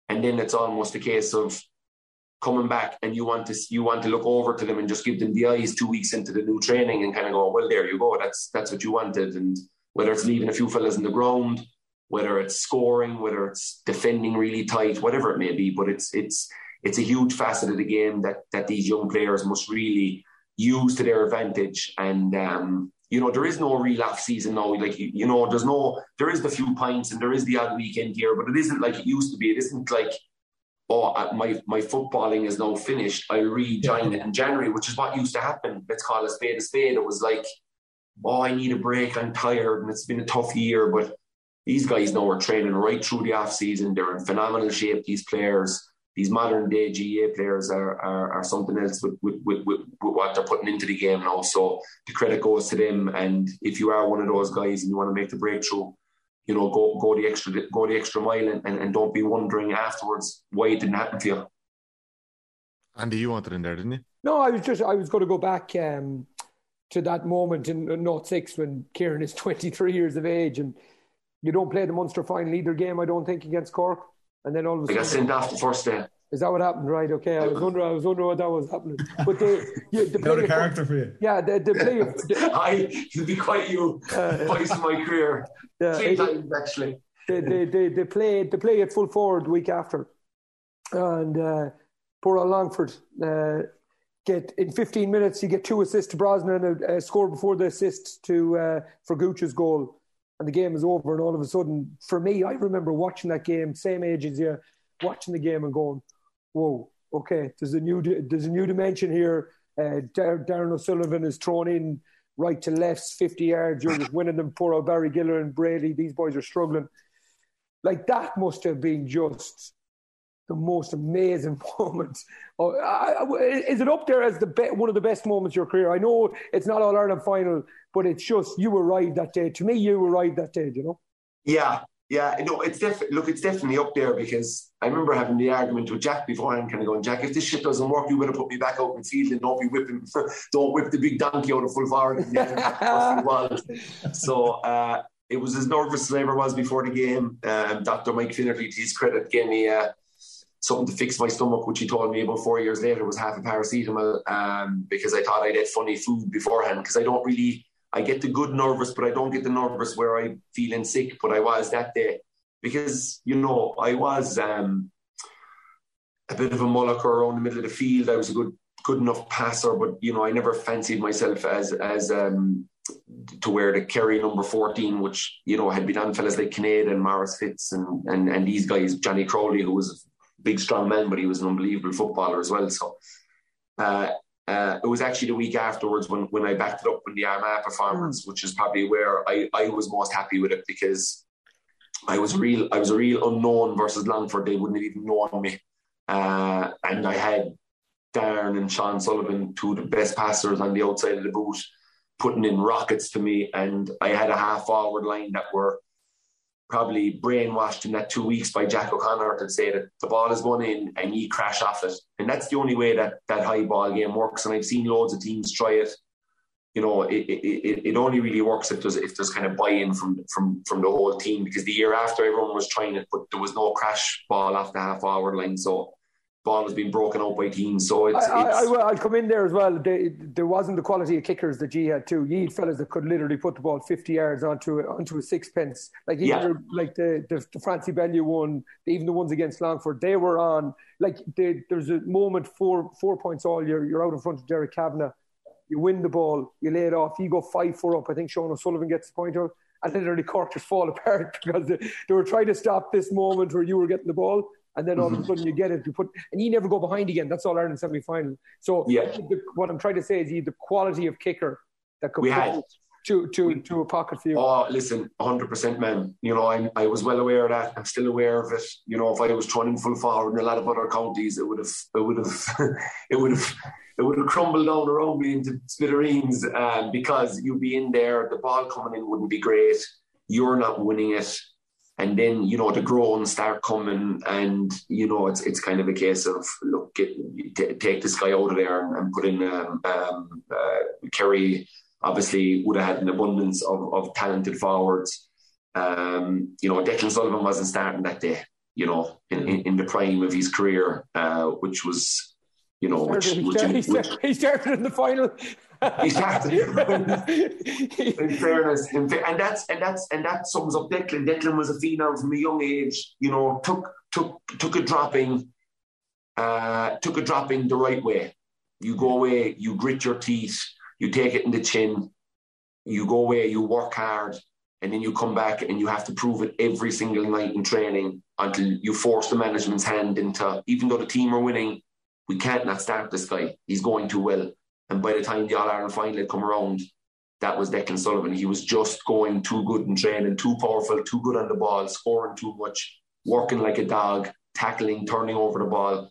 And then it's almost a case of coming back and you want to you want to look over to them and just give them the eyes two weeks into the new training and kind of go, well, there you go. That's that's what you wanted. And whether it's leaving a few fellas in the ground, whether it's scoring, whether it's defending really tight, whatever it may be, but it's it's it's a huge facet of the game that that these young players must really use to their advantage. And um, you know, there is no real off season now. Like you, you know, there's no there is the few pints and there is the odd weekend here, but it isn't like it used to be. It isn't like oh, my my footballing is now finished. I rejoin it in January, which is what used to happen. Let's call a spade a spade. It was like, oh, I need a break. I'm tired, and it's been a tough year. But these guys now are training right through the off season. They're in phenomenal shape. These players, these modern day GAA players, are are, are something else with with, with with what they're putting into the game now. So the credit goes to them. And if you are one of those guys and you want to make the breakthrough you know, go go the extra go the extra mile and, and, and don't be wondering afterwards why it didn't happen to you. Andy, you wanted in there, didn't you? No, I was just I was going to go back um, to that moment in North Six when Kieran is 23 years of age and you don't play the Munster final either game. I don't think against Cork, and then all of a I got sent off the first day. is that what happened? Right? Okay, I was wondering I was wondering what that was happening. But they, yeah, they Got play a character for you. Yeah, they, they play. [LAUGHS] They, I it'll be quite you twice in my career. [LAUGHS] yeah, Three it- times actually. they, they, they, they play they play at full forward week after, and uh, poor old Longford uh, get in 15 minutes he get two assists to Brosnan and a, a score before the assist to uh, for Gooch's goal, and the game is over. And all of a sudden, for me, I remember watching that game, same age as you, watching the game and going, "Whoa, okay, there's a new there's a new dimension here." Uh, Dar- Darran O'Sullivan is thrown in right to lefts, 50 yards. You're just winning them. Poor old Barry Giller and Brady. These boys are struggling like that must have been just the most amazing [LAUGHS] moment. Oh, I, I- is it up there as the be- one of the best moments of your career? I know it's not All Ireland final, but it's just you arrived that day. To me, you arrived that day. You know. Yeah, yeah. No, it's definitely look, it's definitely up there because I remember having the argument with Jack beforehand, kind of going, Jack, if this shit doesn't work, you better put me back out in the field and don't be whipping, [LAUGHS] don't whip the big donkey out of full forward. [LAUGHS] so uh, it was as nervous as I ever was before the game. Um, Dr. Mike Finnerty, to his credit, gave me uh, something to fix my stomach, which he told me about four years later was half a paracetamol um, because I thought I'd had funny food beforehand because I don't really, I get the good nervous, but I don't get the nervous where I'm feeling sick, but I was that day because, you know, I was um, a bit of a mullocker around the middle of the field. I was a good good enough passer, but, you know, I never fancied myself as, as, um, to wear the Kerry number 14, which, you know, had been on fellas like Kinnaid and Maurice Fitz and, and, and these guys, Johnny Crowley, who was big, strong man, but he was an unbelievable footballer as well. So uh, uh, it was actually the week afterwards when, when I backed it up in the Armagh performance, which is probably where I, I was most happy with it because I was real I was a real unknown versus Longford. They wouldn't have even known me. Uh, and I had Darran and Sean Sullivan, two of the best passers on the outside of the boot, putting in rockets to me. And I had a half forward line that were probably brainwashed in that two weeks by Jack O'Connor to say that the ball is going in and you crash off it. And that's the only way that that high ball game works. And I've seen loads of teams try it. You know, it, it, it only really works if there's if there's kind of buy-in from from from the whole team. Because the year after, everyone was trying it, but there was no crash ball off the half forward line. So ball has been broken out by teams. So it's, I, I, it's I, will come in there as well. They, there wasn't the quality of kickers that G had too. Ye had fellas that could literally put the ball 50 yards onto a, onto a sixpence. Like even Yeah. the- like the, the, the Francie Bellew one, even the ones against Longford, they were on. Like they, there's a moment, four four points all, you're, you're out in front of Derek Kavanagh. You win the ball, you lay it off, you go 5 4 up. I think Sean O'Sullivan gets the point out. And literally [LAUGHS] Cork just fall apart [LAUGHS] because they, they were trying to stop this moment where you were getting the ball. And then all of a sudden you get it, you put, and you never go behind again. That's all Ireland semi final. So Yeah. the, what I'm trying to say is you the quality of kicker that could We had. to, to, to a pocket for you. Oh, listen, 100%, man. You know, I, I was well aware of that. I'm still aware of it. You know, if I was trying full forward in a lot of other counties, it would have, it would have, [LAUGHS] it would have, it would have crumbled down around me into smithereens um, because you'd be in there, the ball coming in wouldn't be great. You're not winning it and then you know the groans start coming, and you know it's it's kind of a case of look, get, t- take this guy out of there and, and put in um, um, uh, Kerry. Obviously, would have had an abundance of, of talented forwards. Um, you know, Declan Sullivan wasn't starting that day. You know, in, in, in the prime of his career, uh, which was, you know, which, he, which, started, which, he, started, he started in the final started. [LAUGHS] in fairness, in fa- and that's and that's and that sums up Declan. Declan was a phenom from a young age. You know, took took took a dropping, uh, took a dropping the right way. You go away, you grit your teeth, you take it in the chin, you go away, you work hard, and then you come back and you have to prove it every single night in training until you force the management's hand into. Even though the team are winning, we can't not start this guy. He's going too well. And by the time the All Ireland final had come around, that was Declan Sullivan. He was just going too good in training, too powerful, too good on the ball, scoring too much, working like a dog, tackling, turning over the ball.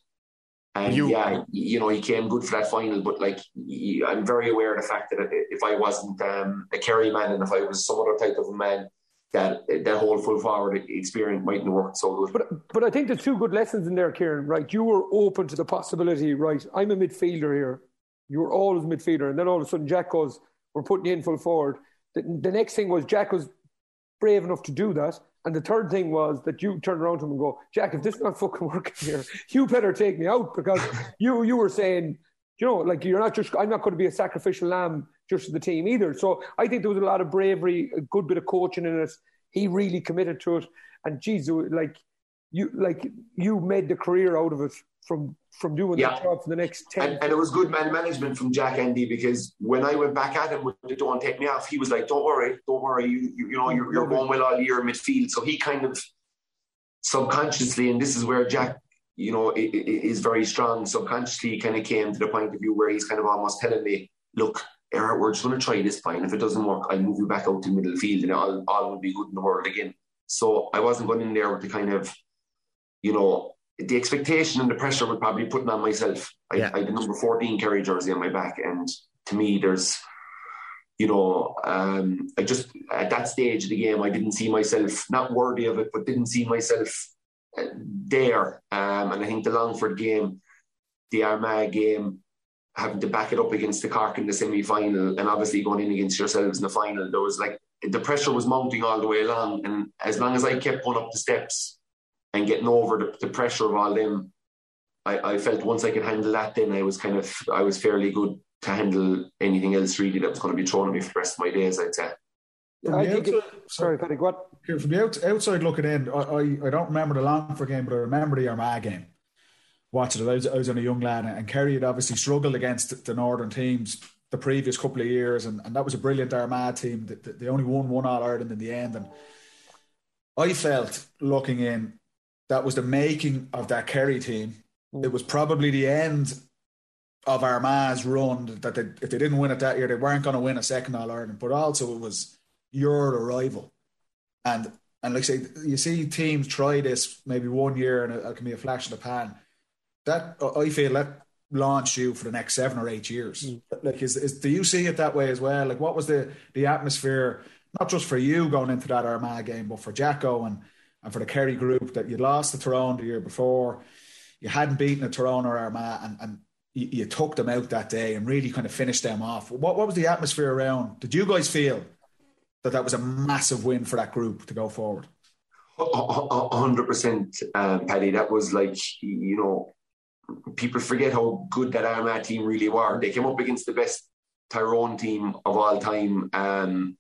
And you, yeah, you know, he came good for that final. But like, he, I'm very aware of the fact that if I wasn't um, a Kerry man and if I was some other type of a man, that that whole full forward experience mightn't have worked so good. But but I think there's two good lessons in there, Kieran. Right, you were open to the possibility. Right, I'm a midfielder here. You were always midfielder, and then all of a sudden Jack goes, "We're putting you in full forward." The, the next thing was Jack was brave enough to do that, and the third thing was that you turned around to him and go, "Jack, if this is not fucking [LAUGHS] working here, you better take me out because you you were saying." You know, like you're not just. I'm not going to be a sacrificial lamb just to the team either. So I think there was a lot of bravery, a good bit of coaching in it. He really committed to it, and geez, like you, like you made the career out of it from from doing yeah. that job for the next 10 and, and, it was good man management from Jack Andy because when I went back at him with the don't take me off he was like don't worry don't worry. You you, you know you're, you're going well all year midfield. So he kind of subconsciously and this is where Jack you know is very strong subconsciously kind of came to the point of view where he's kind of almost telling me look Eric, we're just going to try this fine. If it doesn't work I'll move you back out to middle field and all, all will be good in the world again. So I wasn't going in there with the kind of you know the expectation and the pressure would probably putting on myself. I, yeah. I had the number 14 Kerry jersey on my back. And to me, there's, you know, um, I just, at that stage of the game, I didn't see myself not worthy of it, but didn't see myself uh, there. Um, and I think the Longford game, the Armagh game, having to back it up against the Cork in the semi final, and obviously going in against yourselves in the final, there was like, the pressure was mounting all the way along. And as long as I kept going up the steps, and getting over the, the pressure of all them, I, I felt once I could handle that, then I was kind of I was fairly good to handle anything else really that was going to be thrown at me for the rest of my days. I'd say. I think outside, it, sorry, Paddy, what? From the out, outside looking in, I, I, I don't remember the Longford game, but I remember the Armagh game. Watching it, I was, I was on a young lad, and Kerry had obviously struggled against the northern teams the previous couple of years, and, and that was a brilliant Armagh team. They, they only won one All Ireland in the end, and I felt looking in that was the making of that Kerry team. Mm. It was probably the end of Armagh's run that they, if they didn't win it that year, they weren't going to win a second All Ireland. But also, it was your arrival, and and like I say, you see teams try this maybe one year and it, it can be a flash in the pan. That I feel that launched you for the next seven or eight years. Mm. Like, is, is do you see it that way as well? Like, what was the the atmosphere? Not just for you going into that Armagh game, but for Jacko and and for the Kerry group that you lost to Tyrone the year before, you hadn't beaten a Tyrone or Armagh, and, and you, you, took them out that day and really kind of finished them off. What, what was the atmosphere around? Did you guys feel that that was a massive win for that group to go forward? hundred percent, um, Paddy. That was like you know, people forget how good that Armagh team really were. They came up against the best Tyrone team of all time. Um,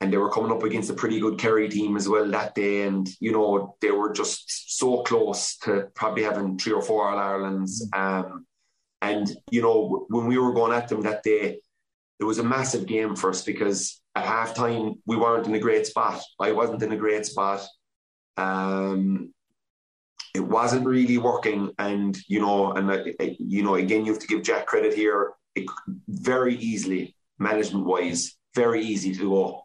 and they were coming up against a pretty good Kerry team as well that day. And, you know, they were just so close to probably having three or four All Irelands. Um, and, you know, when we were going at them that day, it was a massive game for us because at half time we weren't in a great spot. I wasn't in a great spot. Um, it wasn't really working. And, you know, and, uh, you know, again, you have to give Jack credit here. It, very easily, management wise, very easy to go.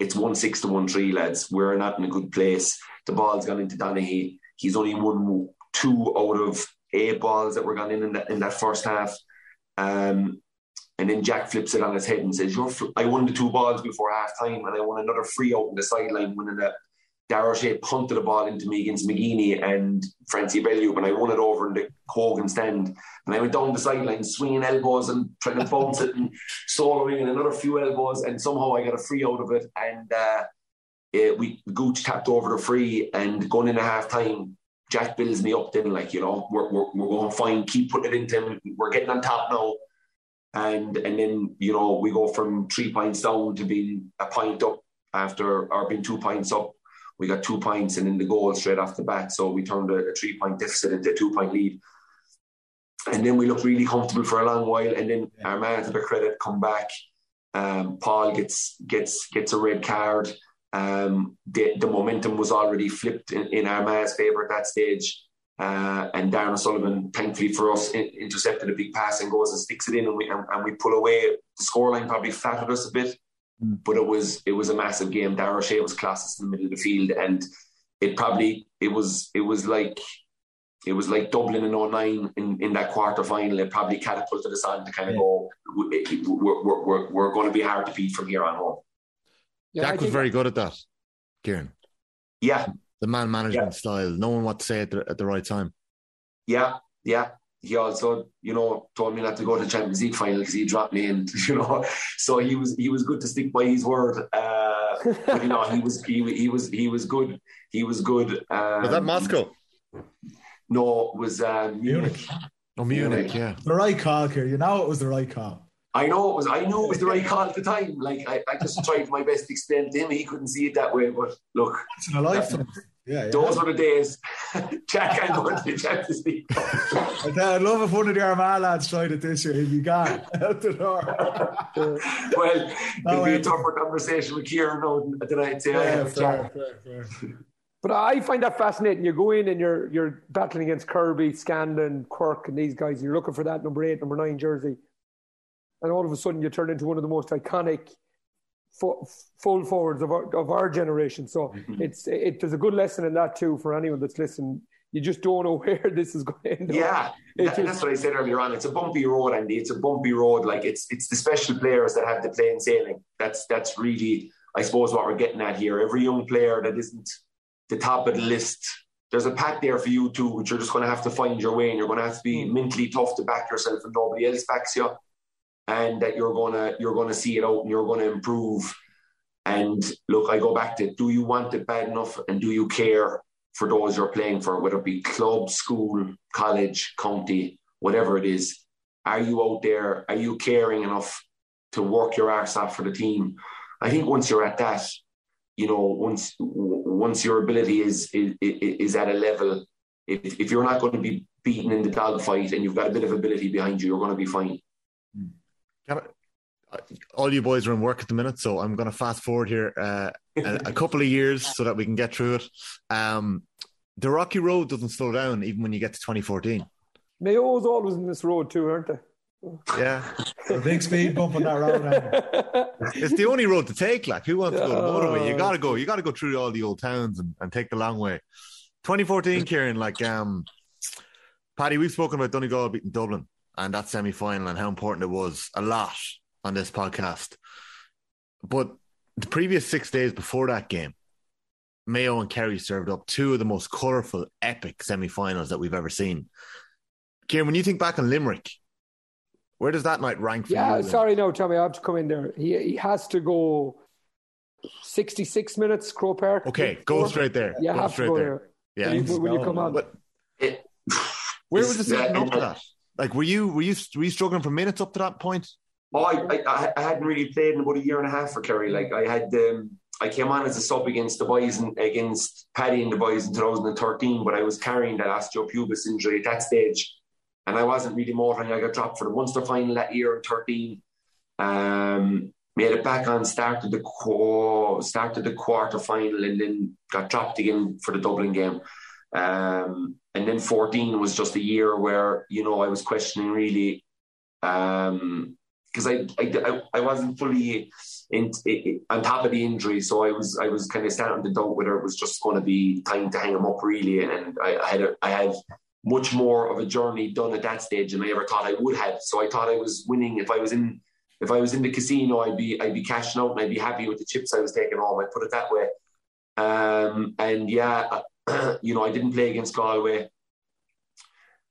It's one six to one three, lads. We're not in a good place. The ball's gone into Donaghy. He's only won two out of eight balls that were gone in in that, in that first half. Um, and then Jack flips it on his head and says, I won the two balls before half time and I won another free out in the sideline, winning a Shea punted the ball into me against McGeeney and Francie Bellew, and I won it over in the Hogan stand. And I went down the sideline, swinging elbows and trying to bounce it and soloing and another few elbows, and somehow I got a free out of it. And uh, it, we Gooch tapped over the free, and going into half time, Jack builds me up. Then, like you know, we're we're, we're going fine. Keep putting it into him. We're getting on top now. And and then you know we go from three points down to being a point up after or being two points up we got two points and in the goal straight off the bat. So we turned a, a three point deficit into a two point lead. And then we looked really comfortable for a long while. And then yeah. Armagh, to the credit, come back. Um, Paul gets gets gets a red card. Um, the, the momentum was already flipped in, in Armagh's favour at that stage. Uh, and Darran Sullivan, thankfully for us, in, intercepted a big pass and goes and sticks it in, and we and, and we pull away. The scoreline probably flattered us a bit, but it was it was a massive game. Darragh Shea was classes in the middle of the field, and it probably it was it was like it was like Dublin in 09 in, in that quarter final. It probably catapulted us on to kind of yeah. go. We're, we're, we're, we're going to be hard to beat from here on home. Yeah, Jack was very good at that, Kieran. Yeah, the man management yeah. style, knowing what to say at the, at the right time. Yeah, yeah, he also, you know, told me not to go to the Champions League final because he dropped me, and [LAUGHS] you know, so he was he was good to stick by his word. Uh, but you know, he was he, he was he was good. He was good. Um, was that Moscow? No, it was um, Munich. Oh, Munich, yeah. The right call, here. You know, it was the right call. I know it was. I know it was the right call at the time. Like I, I just tried my best to explain to him. He couldn't see it that way. But look, it's in a lifetime. Yeah, yeah. Those were the days. [LAUGHS] Jack and going to the Champions League. I'd love if one of the Armagh lads tried it this year. He'd be gone out the door. well, it'll be a tougher conversation with Kieran now than I'd say yeah, fair, fair, fair. But I find that fascinating. You go in and you're you're battling against Kirby, Scanlon, Quirke, and these guys. You're looking for that number eight, number nine jersey, and all of a sudden you turn into one of the most iconic full forwards of our, of our generation. So mm-hmm. it's it, there's a good lesson in that too for anyone that's listening. You just don't know [LAUGHS] where this is going to end. Yeah, that, that's what I said earlier on. It's a bumpy road, Andy. It's a bumpy road. Like it's it's the special players that have the plain sailing. That's that's really, I suppose, what we're getting at here. Every young player that isn't the top of the list. There's a pack there for you too, which you're just going to have to find your way, and you're going to have to be mm. mentally tough to back yourself, and nobody else backs you and that you're gonna you're gonna see it out and you're gonna improve. And look, I go back to do you want it bad enough and do you care for those you're playing for, whether it be club, school, college, county, whatever it is? Are you out there? Are you caring enough to work your arse off for the team? I think once you're at that, you know, once once your ability is is, is at a level, if, if you're not going to be beaten in the dogfight and you've got a bit of ability behind you, you're going to be fine all you boys are in work at the minute, so I'm going to fast forward here uh, a, a, couple of years so that we can get through it. Um, the rocky road doesn't slow down even when you get to 2014. Mayo's always in this road too, aren't they? Yeah, a big speed bump on that road. [LAUGHS] it's the only road to take. Like, who wants to go the motorway? You got to go. You got to go through all the old towns and, and take the long way. 2014, Kieran. Like, um, Paddy, we've spoken about Donegal beating Dublin and that semi final and how important it was a lot on this podcast. But the previous six days before that game, Mayo and Kerry served up two of the most colourful, epic semi finals that we've ever seen. Kieran, when you think back on Limerick, where does that night rank for yeah, you? Yeah, sorry, no, Tommy, I have to come in there. He he has to go 66 minutes, Croke Park. Okay, go straight there. Yeah, go have straight to go there. there. Yeah. When, when you come on. But, it, where was the setting up to that? Like, were you were you were you struggling for minutes up to that point? Oh, I, I, I hadn't really played in about a year and a half for Kerry. Like, I had um, I came on as a sub against the boys and against Paddy and the boys in 2013, but I was carrying that osteitis pubis injury at that stage, and I wasn't really motoring. I got dropped for the Munster final that year in 13. Um, made it back on, started the qu- started the quarter final, and then got dropped again for the Dublin game. Um, and then 14 was just a year where, you know, I was questioning really, um, because I, I I wasn't fully in, in, on top of the injury, so I was I was kind of starting to doubt whether it was just going to be time to hang him up really, and I, I had a, I had much more of a journey done at that stage than I ever thought I would have. So I thought I was winning if I was in if I was in the casino, I'd be I'd be cashing out and I'd be happy with the chips I was taking home. I put it that way. Um, and yeah, [CLEARS THROAT] you know, I didn't play against Galway.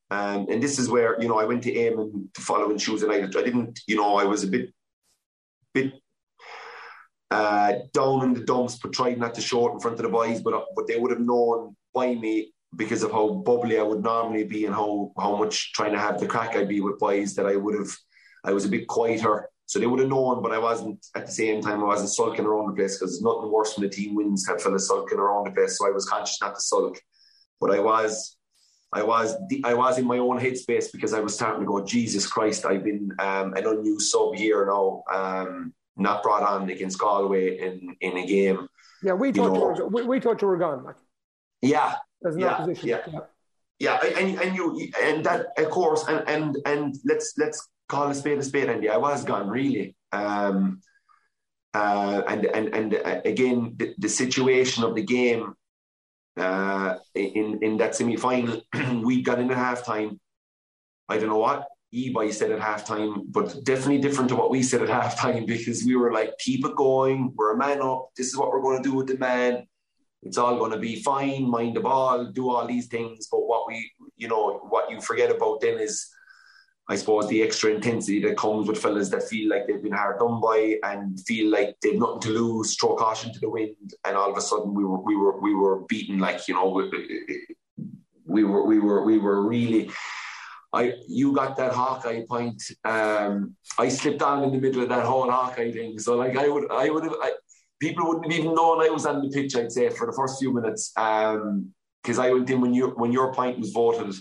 Um, and this is where you know I went to Eamon to follow in shoes, and I, I didn't, you know, I was a bit, bit uh, down in the dumps, but tried not to show it in front of the boys. But but they would have known by me because of how bubbly I would normally be and how how much trying to have the crack I'd be with boys that I would have. I was a bit quieter, so they would have known. But I wasn't at the same time. I wasn't sulking around the place because there's nothing worse when the team wins have fellas sulking around the place. So I was conscious not to sulk, but I was I was I was in my own headspace because I was starting to go, Jesus Christ, I've been um, an unused sub here now, um, not brought on against Galway in, in a game. Yeah, we thought you, know, you were, we, we, thought you were gone. Like. Yeah, there's no yeah, position. Yeah. yeah, yeah, and and you and that of course, and and and let's let's call a spade a spade. And yeah, I was gone really. Um, uh, and and and uh, again, the, the situation of the game uh, in in that semi final. [CLEARS THROAT] we got in at halftime. I don't know what Ebi said at halftime, but definitely different to what we said at [LAUGHS] halftime because we were like, keep it going. We're a man up. This is what we're going to do with the man. It's all going to be fine. Mind the ball. Do all these things. But what we, you know, what you forget about then is I suppose the extra intensity that comes with fellas that feel like they've been hard done by and feel like they've nothing to lose, throw caution to the wind, and all of a sudden we were we were we were beaten like you know we, we were we were we were really. I you got that Hawkeye point. Um, I slipped down in the middle of that whole Hawkeye thing. So like I would I would have people wouldn't have even known I was on the pitch. I'd say for the first few minutes because um, I went in when you when your point was voted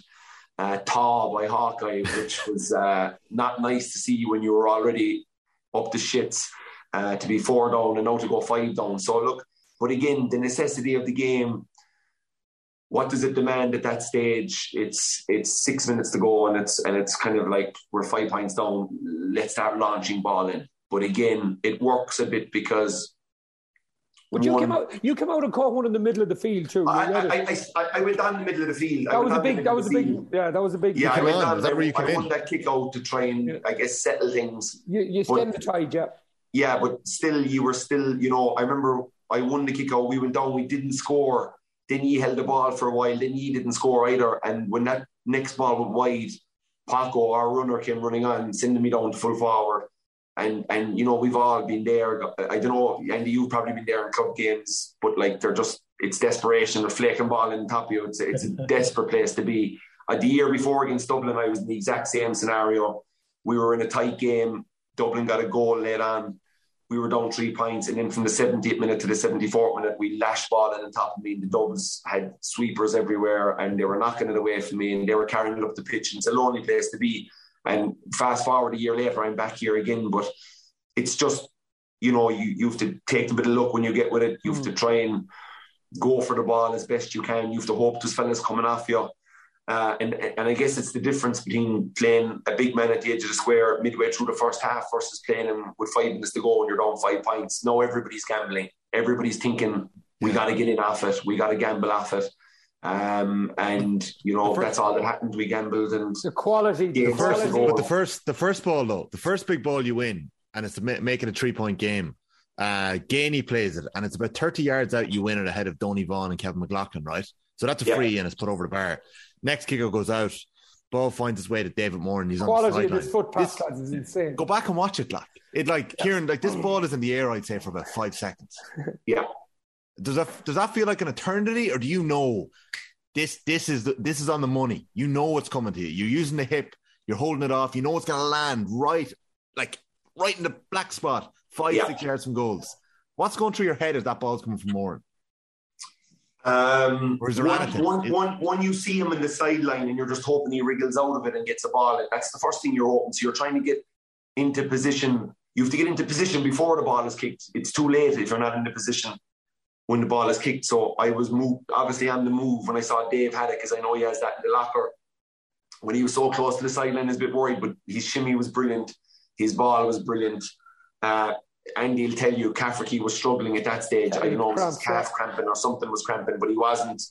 uh, Taw by Hawkeye, which was uh, not nice to see when you were already up the shits uh, to be four down and now to go five down. So look, but again, the necessity of the game. What does it demand at that stage? It's it's six minutes to go, and it's and it's kind of like we're five points down. Let's start launching ball in. But again, it works a bit because but you came out, you came out and caught one in the middle of the field too. I, I, I, I, went down the middle of the field. That was a big. That was a big. Yeah, that was a big. Yeah, I went down. Is where you I, won that kick out to try and, yeah. I guess, settle things. You, you stemmed the tide, yeah. Yeah, but still, you were still. You know, I remember I won the kick out. We went down. We didn't score. Then he held the ball for a while. Then he didn't score either. And when that next ball went wide, Paco, our runner, came running on, sending me down to full forward and and you know we've all been there. I don't know, Andy, you've probably been there in club games, but like they're just it's desperation. They're flaking ball in top of you. It's it's a [LAUGHS] desperate place to be. Uh, the year before against Dublin, I was in the exact same scenario. We were in a tight game. Dublin got a goal late on. We were down three points, and then from the 70th minute to the 74th minute, we lashed ball in on top of me. The Dubs had sweepers everywhere, and they were knocking it away from me, and they were carrying it up the pitch. And it's a lonely place to be. And fast forward a year later, I'm back here again. But it's just, you know, you, you have to take a bit of luck when you get with it. You have mm. to try and go for the ball as best you can. You have to hope those fellas coming off you. Uh, and and I guess it's the difference between playing a big man at the edge of the square midway through the first half versus playing him with five minutes to go and you're down five points. Now everybody's gambling. Everybody's thinking we got to get in off it. We got to gamble off it. Um, and you know first, that's all that happened. We gambled and the quality. The first, but the first, the first ball though, the first big ball you win, and it's making a three point game. Uh, Geaney plays it, and it's about thirty yards out. You win it ahead of Donny Vaughan and Kevin McLoughlin, right? So that's a free, yeah. and it's put over the bar. Next kicker goes out. Ball finds its way to David Moran, and he's quality on the sideline. This foot pass this, is insane. Go back and watch it, like it, like yeah. Kieran, like this ball is in the air. I'd say for about five seconds. Yeah. Does that does that feel like an eternity, or do you know this this is the, this is on the money. You know what's coming to you. You're using the hip. You're holding it off. You know it's going to land right, like right in the black spot, five yeah. six yards from goals. What's going through your head as that ball's coming from Moran? Um, or is there one, one, one, one, you see him in the sideline and you're just hoping he wriggles out of it and gets a ball. That's the first thing you're hoping. So you're trying to get into position. You have to get into position before the ball is kicked. It's too late if you're not in the position when the ball is kicked. So I was moved, obviously on the move when I saw Dave had it because I know he has that in the locker. When he was so close to the sideline, I was a bit worried, but his shimmy was brilliant. His ball was brilliant. Uh, Andy will tell you Cafferkey was struggling at that stage. I don't know if his calf cramping or something was cramping, but he wasn't.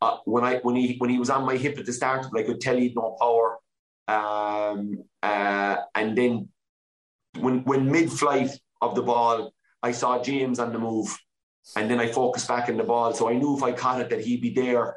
Uh, when I when he when he was on my hip at the start, I could tell he'd no power. Um, uh, and then when when mid flight of the ball, I saw James on the move, and then I focused back in the ball. So I knew if I caught it that he'd be there.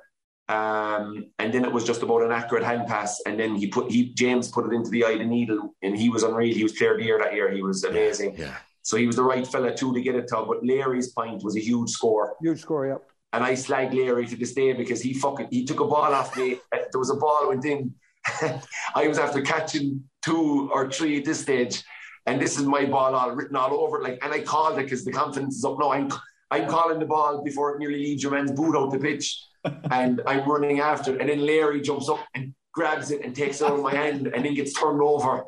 Um, and then it was just about an accurate hand pass, and then he put he James put it into the eye of the needle, and he was unreal. He was player of the year that year. He was amazing. Yeah. So he was the right fella too to get it to. But Larry's point was a huge score. Huge score, yeah. And I slag Larry to this day because he fucking he took a ball off me. [LAUGHS] There was a ball went in. [LAUGHS] I was after catching two or three at this stage, and this is my ball all written all over it. Like, and I called it because the confidence is up. No, I'm I'm calling the ball before it nearly leaves your man's boot out the pitch, [LAUGHS] and I'm running after it. And then Larry jumps up and grabs it and takes it out of my hand, and then gets turned over.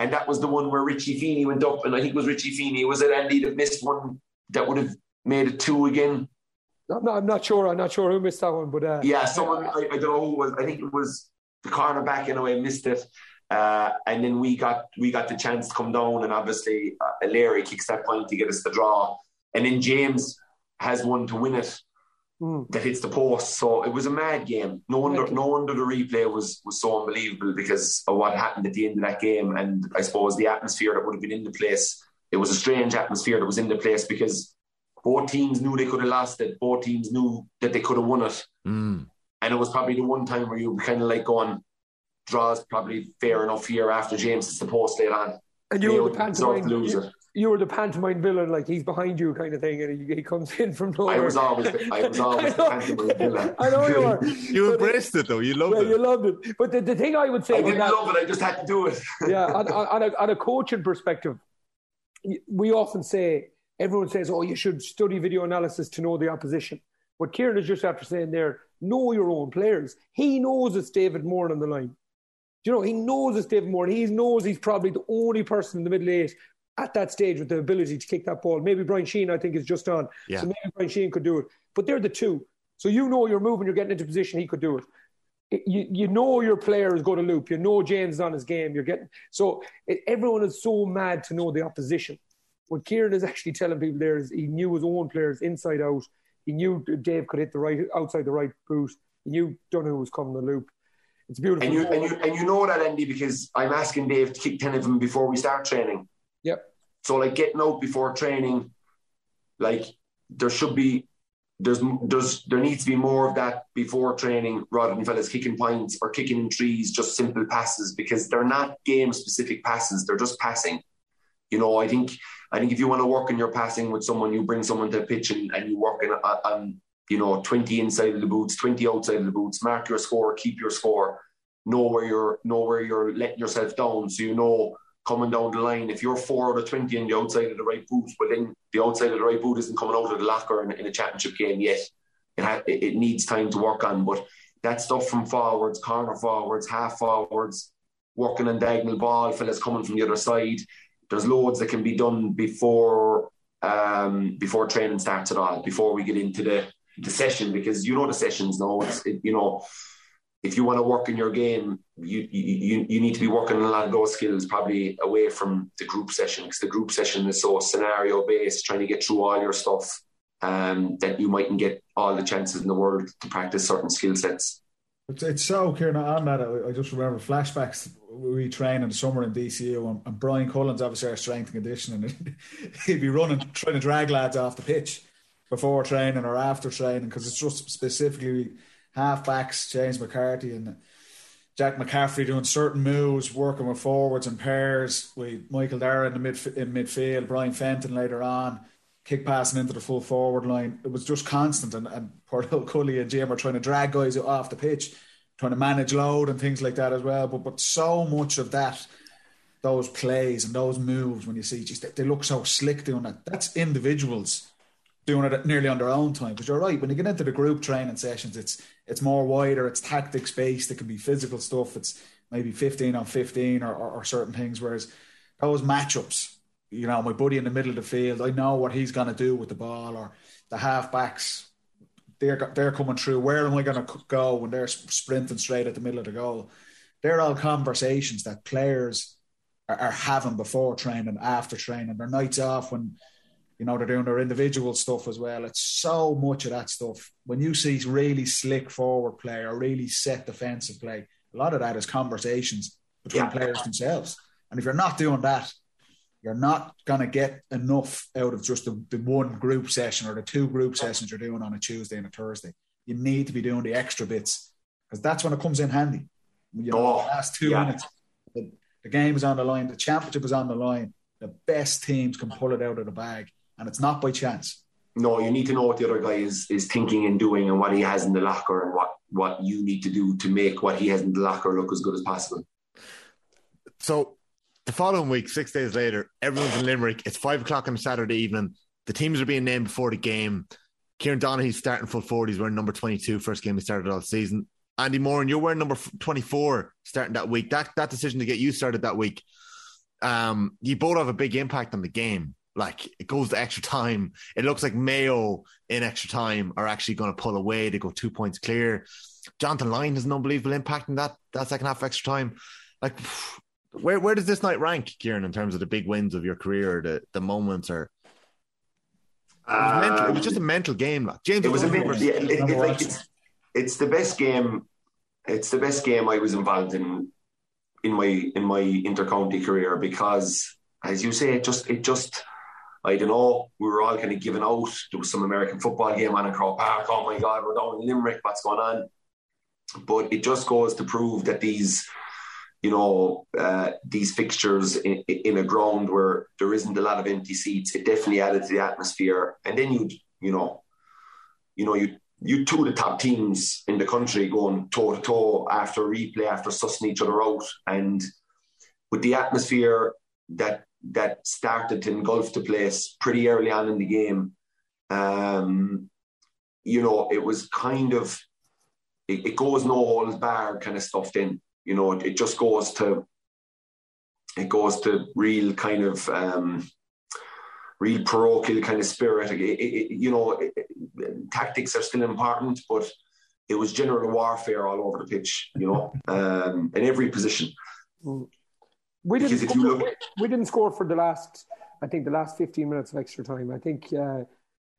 And that was the one where Richie Feeney went up, and I think it was Richie Feeney. Was it Andy that missed one that would have made it two again? I'm not, I'm not sure. I'm not sure who missed that one, but uh, yeah, someone I, I, don't know who was. I think it was the cornerback in a way missed it, uh, and then we got we got the chance to come down, and obviously uh, Larry kicks that point to get us the draw, and then James has one to win it. Mm. That hits the post, so it was a mad game. No wonder, no wonder the replay was was so unbelievable because of what happened at the end of that game, and I suppose the atmosphere that would have been in the place. It was a strange atmosphere that was in the place because both teams knew they could have lost it. Both teams knew that they could have won it. Mm. And it was probably the one time where you were kind of like going, draws probably fair enough here after James is the post later on. And you Mayo were the pantomime, lose you, it. You were the pantomime villain, like he's behind you, kind of thing, and he, he comes in from nowhere. I was always, the, I was always the [LAUGHS] know. pantomime villain. I know you were. [LAUGHS] You But- embraced it though. You loved Yeah, it. you loved it. But the, the thing I would say I about didn't that, love it. I just had to do it. [LAUGHS] yeah, on, on, on, a, on a coaching perspective, we often say, everyone says, oh, you should study video analysis to know the opposition. What Kieran is just after saying there, know your own players. He knows it's David Moran on the line. You know, he knows it's David Moran, he knows he's probably the only person in the middle eight at that stage with the ability to kick that ball. Maybe Bryan Sheehan, I think, is just on. Yeah. So maybe Bryan Sheehan could do it. But they're the two. So you know you're moving, you're getting into position, he could do it. It- You, you know your player is going to loop. You know James is on his game. You're getting so it, everyone is so mad to know the opposition. What Kieran is actually telling people there is he knew his own players inside out. He knew Dave could hit the right outside the right boot. He knew Donoghue was coming the loop. It's beautiful. And you, and you and you know that Andy because I'm asking Dave to kick ten of them before we start training. Yep. So like getting out before training, like there should be there's there's there needs to be more of that before training rather than fellas kicking points or kicking in trees, just simple passes because they're not game specific passes, they're just passing. You know, I think I think if you want to work on your passing with someone, you bring someone to the pitch and, and you work on, on um, you know 20 inside of the boots, 20 outside of the boots, mark your score, keep your score, know where you're know where you're letting yourself down, so you know coming down the line. If you're four out of 20 on the outside of the right boot, but then the outside of the right boot isn't coming out of the locker in, in a championship game yet, it, ha- it needs time to work on. But that stuff from forwards, corner forwards, half forwards, working on diagonal ball, fellas coming from the other side. There's loads that can be done before um, before training starts at all, before we get into the, the session, because you know the sessions now. It's it, you know if you want to work in your game, you, you you need to be working on a lot of those skills probably away from the group session because the group session is so scenario based, trying to get through all your stuff, um, that you mightn't get all the chances in the world to practice certain skill sets. It's, it's so, Kieran, on that, I, I just remember flashbacks. We train in the summer in DCU, and, and Bryan Cullen's obviously our strength and conditioning. [LAUGHS] He'd be running, trying to drag lads off the pitch before training or after training because it's just specifically half backs, James McCarthy and Jack McCaffrey doing certain moves, working with forwards and pairs. With Michael Darragh in the mid in midfield, Brian Fenton later on, kick passing into the full forward line. It was just constant, and, and poor Cully and Jim are trying to drag guys off the pitch, trying to manage load and things like that as well. But but so much of that, those plays and those moves, when you see, just they, they look so slick doing that. That's individuals doing it nearly on their own time. Because you're right, when you get into the group training sessions, it's it's more wider, it's tactics based, it can be physical stuff, it's maybe 15 on 15 or, or, or certain things. Whereas those matchups, you know, my buddy in the middle of the field, I know what he's going to do with the ball, or the half backs, they're, they're coming through. Where am I going to go when they're sprinting straight at the middle of the goal? They're all conversations that players are, are having before training, after training, their nights off when you know they're doing their individual stuff as well. It's so much of that stuff. When you see really slick forward play or really set defensive play, a lot of that is conversations between Yeah. players themselves. And if you're not doing that, you're not going to get enough out of just the, the one group session or the two group sessions you're doing on a Tuesday and a Thursday. You need to be doing the extra bits because that's when it comes in handy. You know, Oh, last two yeah. minutes, the, the game is on the line, the championship is on the line. The best teams can pull it out of the bag, and it's not by chance. No, you need to know what the other guy is is thinking and doing, and what he has in the locker, and what what you need to do to make what he has in the locker look as good as possible. So the following week, six days later, everyone's in Limerick. It's five o'clock on a Saturday evening. The teams are being named before the game. Kieran Donaghy's starting full forward. He's wearing number 22, first game he started all season. Andy Moran, and you're wearing number 24 starting that week. That that decision to get you started that week, um, you both have a big impact on the game. Like it goes to extra time. It looks like Mayo in extra time are actually going to pull away. They go two points clear. Jonathan Lyne has an unbelievable impact in that that second half of extra time. Like where where does this night rank, Kieran, in terms of the big wins of your career, the the moments, or it was, uh, mental, it was just a mental game. Like James, It was a bit. Yeah, it, it, like it's, it's the best game. It's the best game I was involved in in my in my intercounty career because, as you say, it just it just. I don't know. We were all kind of giving out. There was some American football game on in Croke Park. Oh my God, we're down in Limerick. What's going on? But it just goes to prove that these, you know, uh, these fixtures in, in a ground where there isn't a lot of empty seats, it definitely added to the atmosphere. And then you, you know, you know, you you two the top teams in the country going toe to toe after replay, after sussing each other out, and with the atmosphere that that started to engulf the place pretty early on in the game, um, you know, it was kind of it, it goes no holds barred kind of stuffed in. You know, it, it just goes to it goes to real kind of um, real parochial kind of spirit. It, you know, tactics are still important, but it was general warfare all over the pitch. You know, [LAUGHS] um, in every position. We didn't, Because if you score, look- we, didn't score for the last, I think, the last 15 minutes of extra time. I think uh,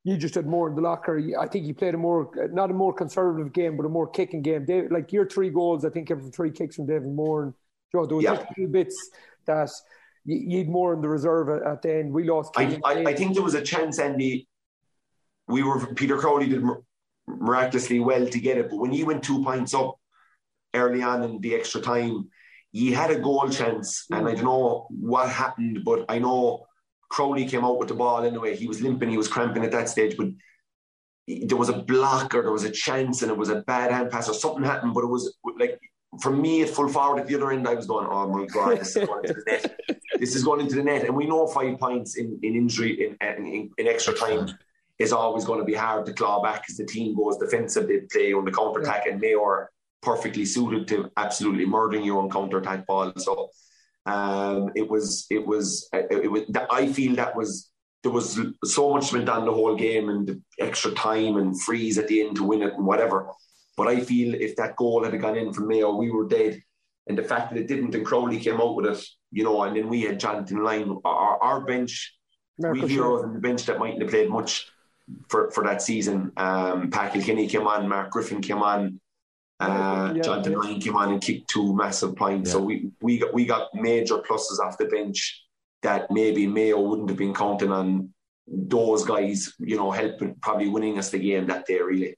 you just had more in the locker. I think you played a more, not a more conservative game, but a more kicking game. David, like your three goals, I think came from three kicks from David Moran. And Joe, there was Yeah. just a few bits that you, you'd more in the reserve at, at the end. We lost. I, I, I think there was a chance, Andy. We were Peter Crowley did miraculously well to get it, but when you went two points up early on in the extra time, you had a goal chance, and I mm. don't know what happened, but I know Crowley came out with the ball anyway. He was limping, he was cramping at that stage, but there was a block or there was a chance, and it was a bad hand pass or something happened, but it was like. For me, at full forward at the other end, I was going, "Oh my god, this is going into the net! [LAUGHS] This is going into the net!" And we know five points in, in injury in, in, in extra time is always going to be hard to claw back as the team goes defensive. They play on the counter attack, and are perfectly suited to absolutely murdering you on counter attack ball. So um, it was, it was, it, it was. That, I feel that was there was so much went on the whole game and the extra time and freeze at the end to win it and whatever. But I feel if that goal had gone in from Mayo, we were dead. And the fact that it didn't and Crowley came out with it, you know, and then we had Jonathan Lyne, our, our bench we heroes on the bench that mightn't have played much for, for that season. Um, Pat Kilkenny came on, Mark Griffin came on, uh, Yeah, Jonathan yeah. Lyne came on and kicked two massive points. Yeah. So we, we got we got major pluses off the bench that maybe Mayo wouldn't have been counting on those guys, you know, helping probably winning us the game that day really.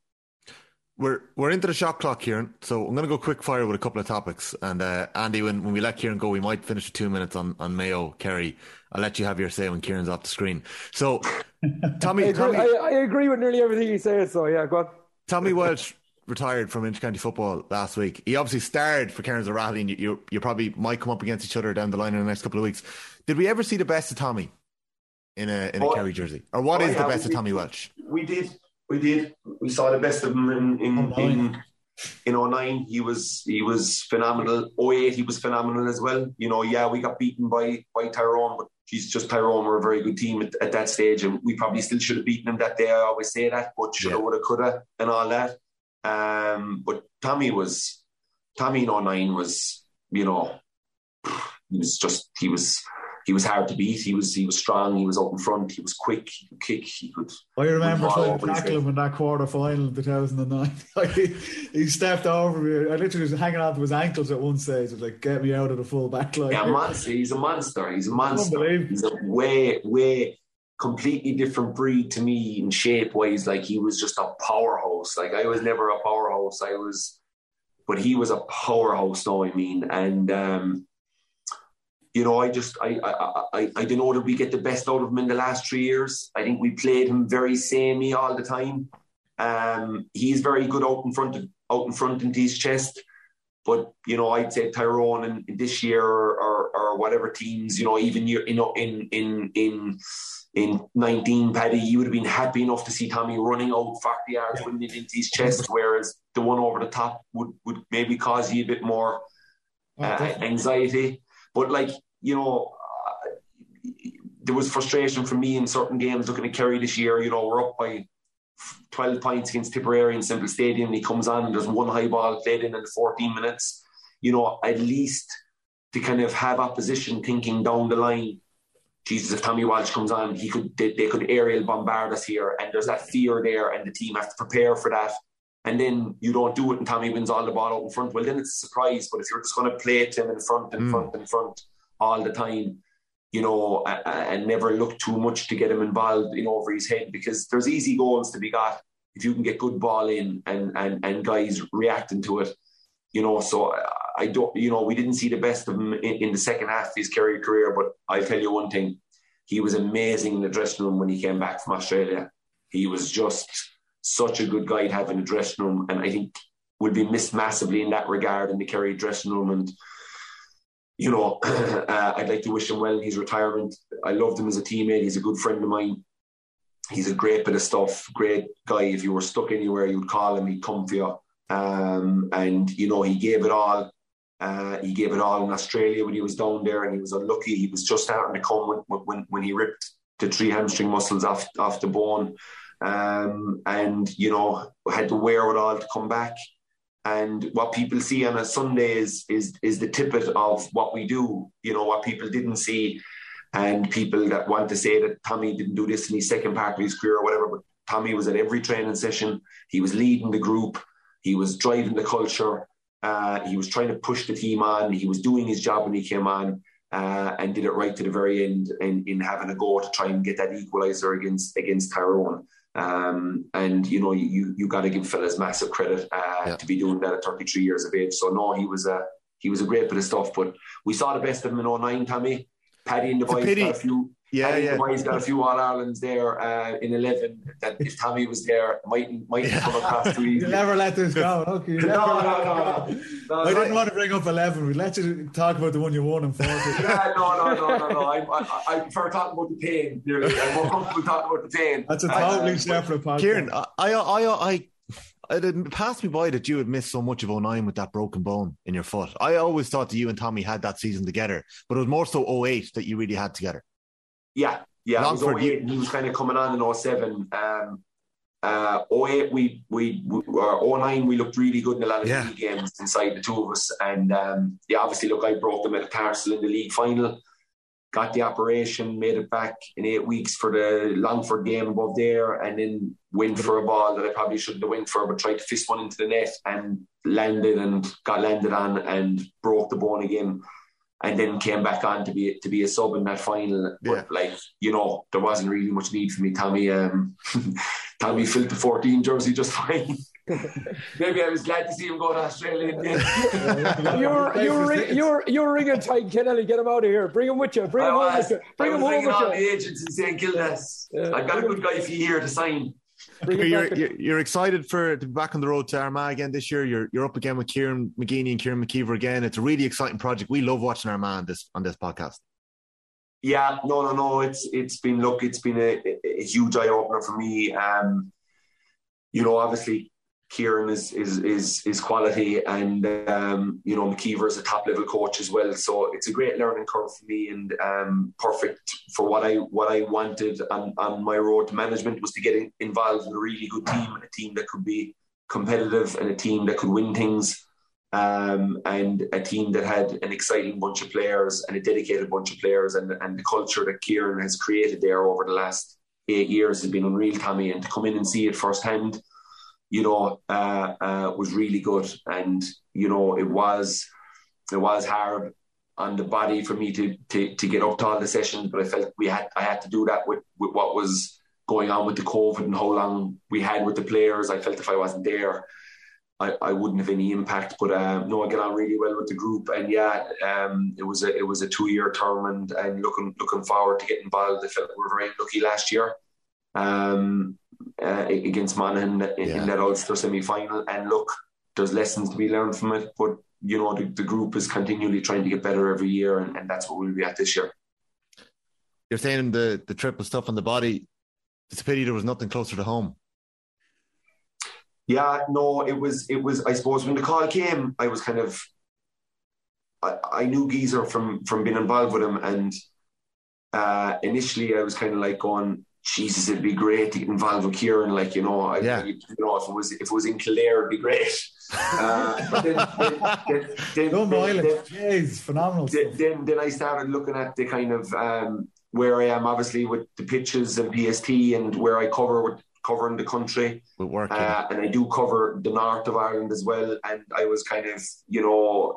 We're we're into the shot clock, Kieran. So I'm going to go quick fire with a couple of topics. And uh, Andy, when, when we let Kieran go, we might finish with two minutes on, on Mayo, Kerry. I'll let you have your say when Kieran's off the screen. So [LAUGHS] I Tommy agree, Tommy, I, I agree with nearly everything he says. So yeah, go on. Tommy Walsh retired from Intercounty football last week. He obviously starred for Kerins O'Rahilly, and you, you you probably might come up against each other down the line in the next couple of weeks. Did we ever see the best of Tommy in a in a Oh, Kerry jersey, or what oh, is the yeah, best of Tommy Walsh? We did. We did. We saw the best of him in in Oh, in, in 09. He was he was phenomenal. 08, he was phenomenal as well. You know, yeah, we got beaten by by Tyrone, but he's just Tyrone were a very good team at, at that stage, and we probably still should have beaten them that day. I always say that, but shoulda, Yeah. woulda, coulda, and all that. Um, but Tommy was Tommy in 09 was, you know, he was just he was he was hard to beat. He was he was strong. He was up in front. He was quick. He could kick. He could. I remember trying to tackle him in that quarter final in 2009. he, [LAUGHS] he stepped over me. I literally was hanging on to his ankles at one stage. It was like, get me out of the full back line. Yeah, [LAUGHS] monster. He's a monster. He's a monster. He's a way way completely different breed to me in shape wise. Like he was just a powerhouse. Like I was never a powerhouse. I was, but he was a powerhouse. Now I mean, and. um you know, I just I I I, I don't know that we get the best out of him in the last three years. I think we played him very samey all the time. Um, he's very good out in front of, out in front into his chest. But you know, I'd say Tyrone and this year or, or, or whatever teams, you know, even you know in in in in 19, Paddy, you would have been happy enough to see Tommy running out 40 yards, yeah. winning it into his chest, whereas the one over the top would, would maybe cause you a bit more uh, anxiety. But like you know, uh, there was frustration for me in certain games looking at Kerry this year. You know, we're up by 12 points against Tipperary in Semple Stadium. And he comes on and there's one high ball played in in 14 minutes. You know, at least to kind of have opposition thinking down the line. Jesus, if Tommy Walsh comes on, he could they, they could aerial bombard us here, and there's that fear there, and the team has to prepare for that and then you don't do it and Tommy wins all the ball out in front, well, then it's a surprise. But if you're just going to play it to him in front, in mm. front, in front all the time, you know, and never look too much to get him involved in over his head because there's easy goals to be got if you can get good ball in and, and, and guys reacting to it. You know, so I don't, you know, we didn't see the best of him in, in the second half of his career, career, but I'll tell you one thing. He was amazing in the dressing room when he came back from Australia. He was just such a good guy to have in the dressing room, and I think will be missed massively in that regard in the Kerry dressing room. And you know, [CLEARS THROAT] uh, I'd like to wish him well in his retirement. I loved him as a teammate. He's a good friend of mine. He's a great bit of stuff, great guy. If you were stuck anywhere, you'd call him, he'd come for you. Um, and you know, he gave it all. Uh, he gave it all in Australia when he was down there, and he was unlucky. He was just starting to come when, when, when he ripped the three hamstring muscles off off the bone um, and you know had to wear it all to come back. And what people see on a Sunday is is is the tippet of what we do. You know what people didn't see, and people that want to say that Tommy didn't do this in his second part of his career or whatever. But Tommy was at every training session. He was leading the group. He was driving the culture. Uh, he was trying to push the team on. He was doing his job when he came on. Uh, and did it right to the very end in, in having a go to try and get that equaliser against against Tyrone. Um, and you know, you you got to give fellas massive credit uh, yeah. to be doing that at 33 years of age. So no, he was a he was a great bit of stuff. But we saw the best of him in 09, Tommy. Paddy and the boys got a few. Yeah, Paddy yeah. The boys got a few All Irelands there uh, in 11. That if Tommy was there, might might yeah. come across too [LAUGHS] easy. you never let this go. [LAUGHS] Okay, no, no, no, no, no. I didn't want to bring up 11. We let you talk about the one you won and 40. [LAUGHS] yeah, no, no, no, no, no. I, I, I prefer talking about the pain. I'm more comfortable talking about the pain. That's a totally uh, separate podcast. Kieran, I, I, I, I it passed me by that you had missed so much of 09 with that broken bone in your foot. I always thought that you and Tommy had that season together, but it was more so 08 that you really had together. Yeah, yeah. Longford, it was 08 and he was kind of coming on in 07. Um, uh, 08, we, we, we uh, 09, we looked really good in a lot of yeah. league games inside the two of us. And um, yeah, obviously, look, I broke the metatarsal in the league final got the operation, made it back in eight weeks for the Longford game above there, and then went for a ball that I probably shouldn't have went for, but tried to fist one into the net and landed and got landed on and broke the bone again. And then came back on to be to be a sub in that final. But yeah. like, you know, there wasn't really much need for me. Tommy um [LAUGHS] Tommy filled the 14 jersey just fine. [LAUGHS] Maybe I was glad to see him go to Australia. [LAUGHS] you're you're ring, you're you're ringing Tadhg Kennelly. Get him out of here. Bring him with you. Bring him home with you. Bring him home with you. the agents in St Kilda. Yeah, I've got a good guy for you here to sign. [LAUGHS] You're, you're, you're, excited for to be back on the road to Armagh again this year. You're you're up again with Kieran McGeeney and Kieran McKeever again. It's a really exciting project. We love watching Armagh on this on this podcast. Yeah, no, no, no. It's it's been look, it's been a, a huge eye opener for me. Um, you know, obviously Kieran is is is, is quality, and um, you know McKeever is a top level coach as well. So it's a great learning curve for me, and um, perfect for what I what I wanted on, on my road to management was to get in, involved in a really good team, and a team that could be competitive, and a team that could win things. um, and a team that had an exciting bunch of players and a dedicated bunch of players, and and the culture that Kieran has created there over the last eight years has been unreal, Tommy. And to come in and see it firsthand, you know, uh, uh, was really good. And you know, it was it was hard on the body for me to, to to get up to all the sessions, but I felt we had I had to do that with, with what was going on with the COVID and how long we had with the players. I felt if I wasn't there, I, I wouldn't have any impact. But um, no, I get on really well with the group, and yeah, um, it was a it was a two year term, and, and looking looking forward to getting involved. I felt we were very lucky last year um, uh, against Monaghan in, yeah. in that Ulster semi final, and look, there's lessons to be learned from it, but you know the, the group is continually trying to get better every year, and, and that's what we'll be at this year. You're saying the the triple stuff on the body. It's a pity there was nothing closer to home. Yeah, no, it was it was. I suppose when the call came, I was kind of. I, I knew Geezer from from being involved with him, and uh, initially I was kind of like going, Jesus, it'd be great to get involved with Kieran. Like you know, I, yeah. you know, if it was if it was in Kildare, it'd be great. Uh, but then, then, then, then, then, Jeez, phenomenal. Then, then, then I started looking at the kind of um, where I am, obviously with the pitches and PST, and where I cover with covering the country. Uh, and I do cover the north of Ireland as well. And I was kind of, you know,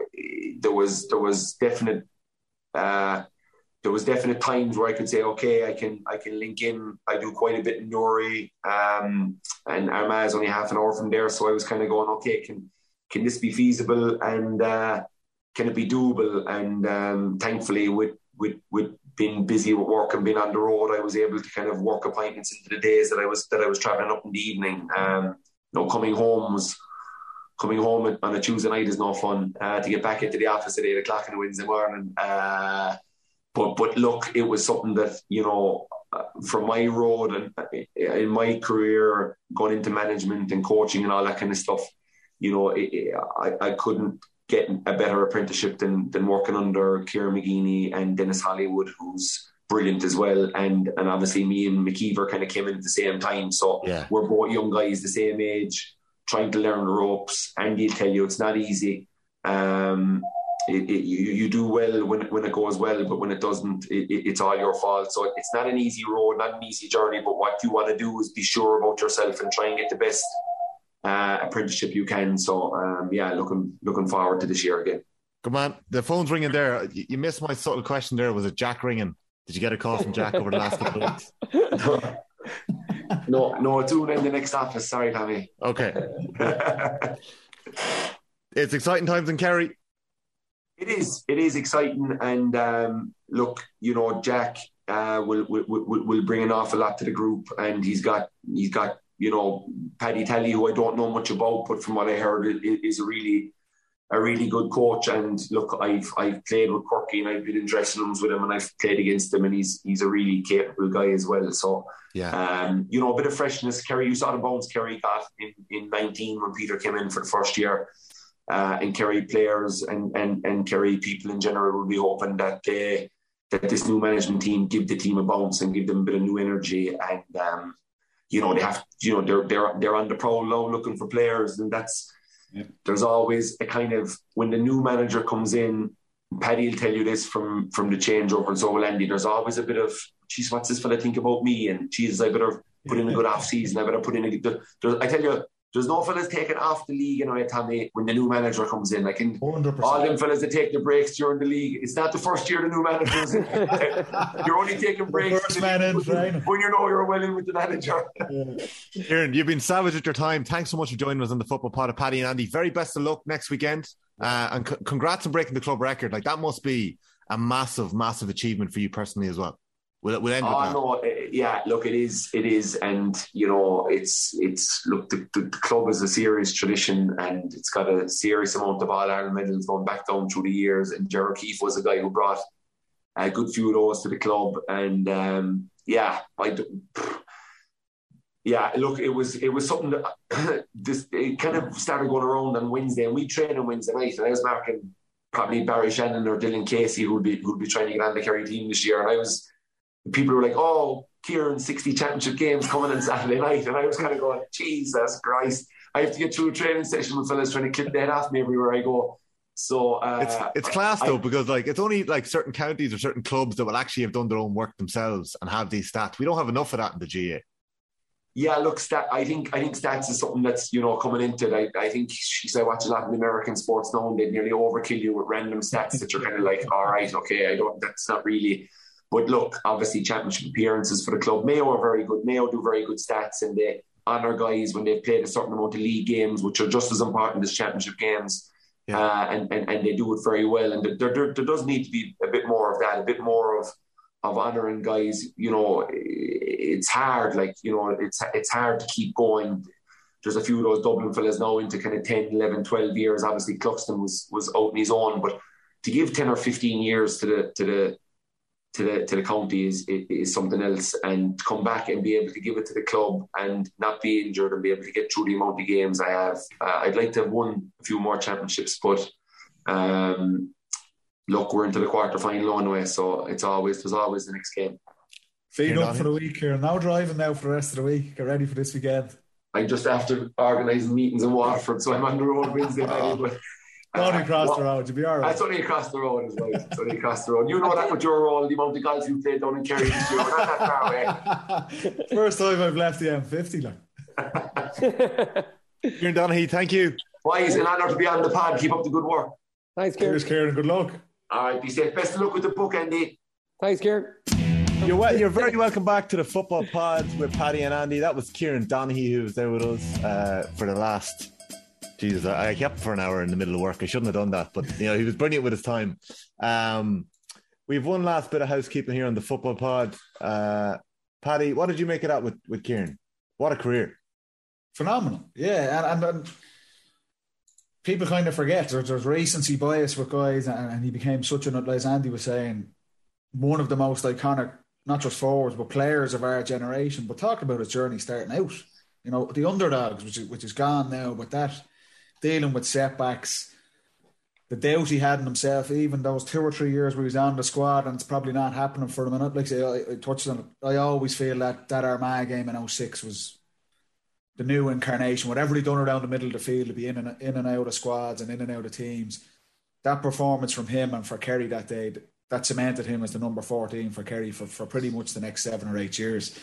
there was there was definite uh, there was definite times where I could say, okay, I can I can link in. I do quite a bit in Newry, um, and Armagh is only half an hour from there. So I was kind of going, okay, can can this be feasible and uh, can it be doable? And um, thankfully, with with with being busy with work and being on the road, I was able to kind of work appointments into the days that I was that I was traveling up in the evening. Um, you know, coming home was coming home on a Tuesday night is no fun. Uh, to get back into the office at eight o'clock on a Wednesday morning. Uh, but but look, it was something that you know. Uh, from my road and uh, in my career, going into management and coaching and all that kind of stuff, you know, it, it, I, I couldn't get a better apprenticeship than than working under Kieran McGeeney and Dennis Hollywood, who's brilliant as well. And and obviously me and McKeever kind of came in at the same time. So yeah. we're both young guys, the same age, trying to learn the ropes. And he'll tell you it's not easy. Um, it, it, you, you do well when, when it goes well, but when it doesn't, it, it's all your fault. So it's not an easy road, not an easy journey. But what you want to do is be sure about yourself and try and get the best uh, apprenticeship you can. So um, yeah, looking looking forward to this year again. Come on, the phone's ringing there. You missed my subtle question there. Was it Jack ringing? Did you get a call from Jack over the last couple of weeks? [LAUGHS] no, no, doing in the next office. Sorry, Tommy. Okay. it's exciting times in Kerry. It is. It is exciting, and um, look, you know, Jack uh, will, will will bring an awful lot to the group, and he's got he's got you know, Paddy Tally, who I don't know much about, but from what I heard, is a really a really good coach. And look, I've I've played with Quirke and I've been in dressing rooms with him and I've played against him and he's he's a really capable guy as well. So yeah, um, you know, a bit of freshness. Kerry, you saw the bounce Kerry got in, in 19 when Peter came in for the first year. Uh, and Kerry players and, and, and Kerry people in general will be hoping that they that this new management team give the team a bounce and give them a bit of new energy and um, you know they have you know they're they're they're on the pro low looking for players, and that's yeah. there's always a kind of when the new manager comes in. Paddy will tell you this from from the changeover, and so will Andy. There's always a bit of, geez, what's this fella think about me? And geez, I better put in a good [LAUGHS] off season. I better put in a. There's, I tell you, there's no fellas taken off the league, you know, Tommy, when the new manager comes in. Like, in 100%. all them fellas that take the breaks during the league, it's not the first year the new manager manager's [LAUGHS] You're only taking breaks first man in, when, when you know you're well in with the manager. Yeah. Aaron, you've been savage at your time. Thanks so much for joining us on the football pod of Paddy and Andy. Very best of luck next weekend. Uh, and c- congrats on breaking the club record. Like, that must be a massive, massive achievement for you personally as well. We'll, we'll end oh, no, eh, yeah, look, it is, it is, and you know, it's, it's. Look, the, the, club is a serious tradition, and it's got a serious amount of All Ireland medals going back down through the years. And Ger O'Keeffe was a guy who brought a good few of those to the club, and um, yeah, I. Yeah, look, it was it was something that [COUGHS] this it kind of started going around on Wednesday, and we trained on Wednesday night, and I was marking probably Barry Shannon or Dylan Casey who'd be who'd be trying to get on the Kerry team this year, and I was people were like, "Oh, Kieran, 60 championship games coming on Saturday night," and I was kind of going, "Jesus Christ!" I have to get through a training session with fellas trying to clip that off me everywhere I go. So uh, It's it's class I- though because like it's only like certain counties or certain clubs that will actually have done their own work themselves and have these stats. We don't have enough of that in the GAA. Yeah, look, stat, I think I think stats is something that's you know coming into it. I, I think because I watch a lot of the American sports now, and they nearly overkill you with random stats that you're kind of like, all right, okay, I don't. That's not really. But look, obviously, championship appearances for the club. Mayo are very good. Mayo do very good stats, and they honour guys when they've played a certain amount of league games, which are just as important as championship games. Yeah. Uh, and, and and they do it very well. And there, there there does need to be a bit more of that, a bit more of of honouring guys. You know, it's hard. Like you know, it's it's hard to keep going. There's a few of those Dublin fellas now into kind of 10, 11, 12 years. Obviously, Cluxton was was out on his own, but to give 10 or 15 years to the to the to the to the county is is something else, and to come back and be able to give it to the club and not be injured and be able to get through the amount of games I have. Uh, I'd like to have won a few more championships, but um, look, we're into the quarter final anyway, so it's always there's always the next game. Feed up for the week here. Now driving now for the rest of the week. Get ready for this weekend. I'm just after organising meetings in Waterford, so I'm on the road Wednesday night. [LAUGHS] But Only across [LAUGHS] Wa- the road. You'll be all right. That's only across the road as well. It's only across the road. You know that with your role, the amount of guys you played down in Kerry this year. We're not that far away. [LAUGHS] First time I've left the M50. Like. [LAUGHS] Kieran Donaghy, thank you. Boys, an honour to be on the pod. Keep up the good work. Thanks, Kieran. Cheers, Kieran. Good luck. All right, be safe. Best of luck with the book, Andy. Thanks, Kieran. You're, wel- you're very welcome back to the football pod with Paddy and Andy. That was Kieran Donaghy who was there with us uh, for the last. Jesus, I kept for an hour in the middle of work. I shouldn't have done that, but you know he was brilliant with his time. Um, we've one last bit of housekeeping here on the football pod. Uh, Paddy, what did you make it out with with Kieran? What a career! Phenomenal. Yeah. And, and, and people kind of forget there's, there's recency bias with guys, and, and he became such an, as Andy was saying, one of the most iconic, not just forwards, but players of our generation. But talk about his journey starting out. You know, the underdogs, which is, which is gone now, but that dealing with setbacks, the doubt he had in himself, even those two or three years where he was on the squad and it's probably not happening for a minute. like I I, touched on it. I always feel that that Armagh game in 06 was the new incarnation. Whatever he done around the middle of the field to be in and in and out of squads and in and out of teams. That performance from him and for Kerry that day, that cemented him as the number 14 for Kerry for, for pretty much the next seven or eight years.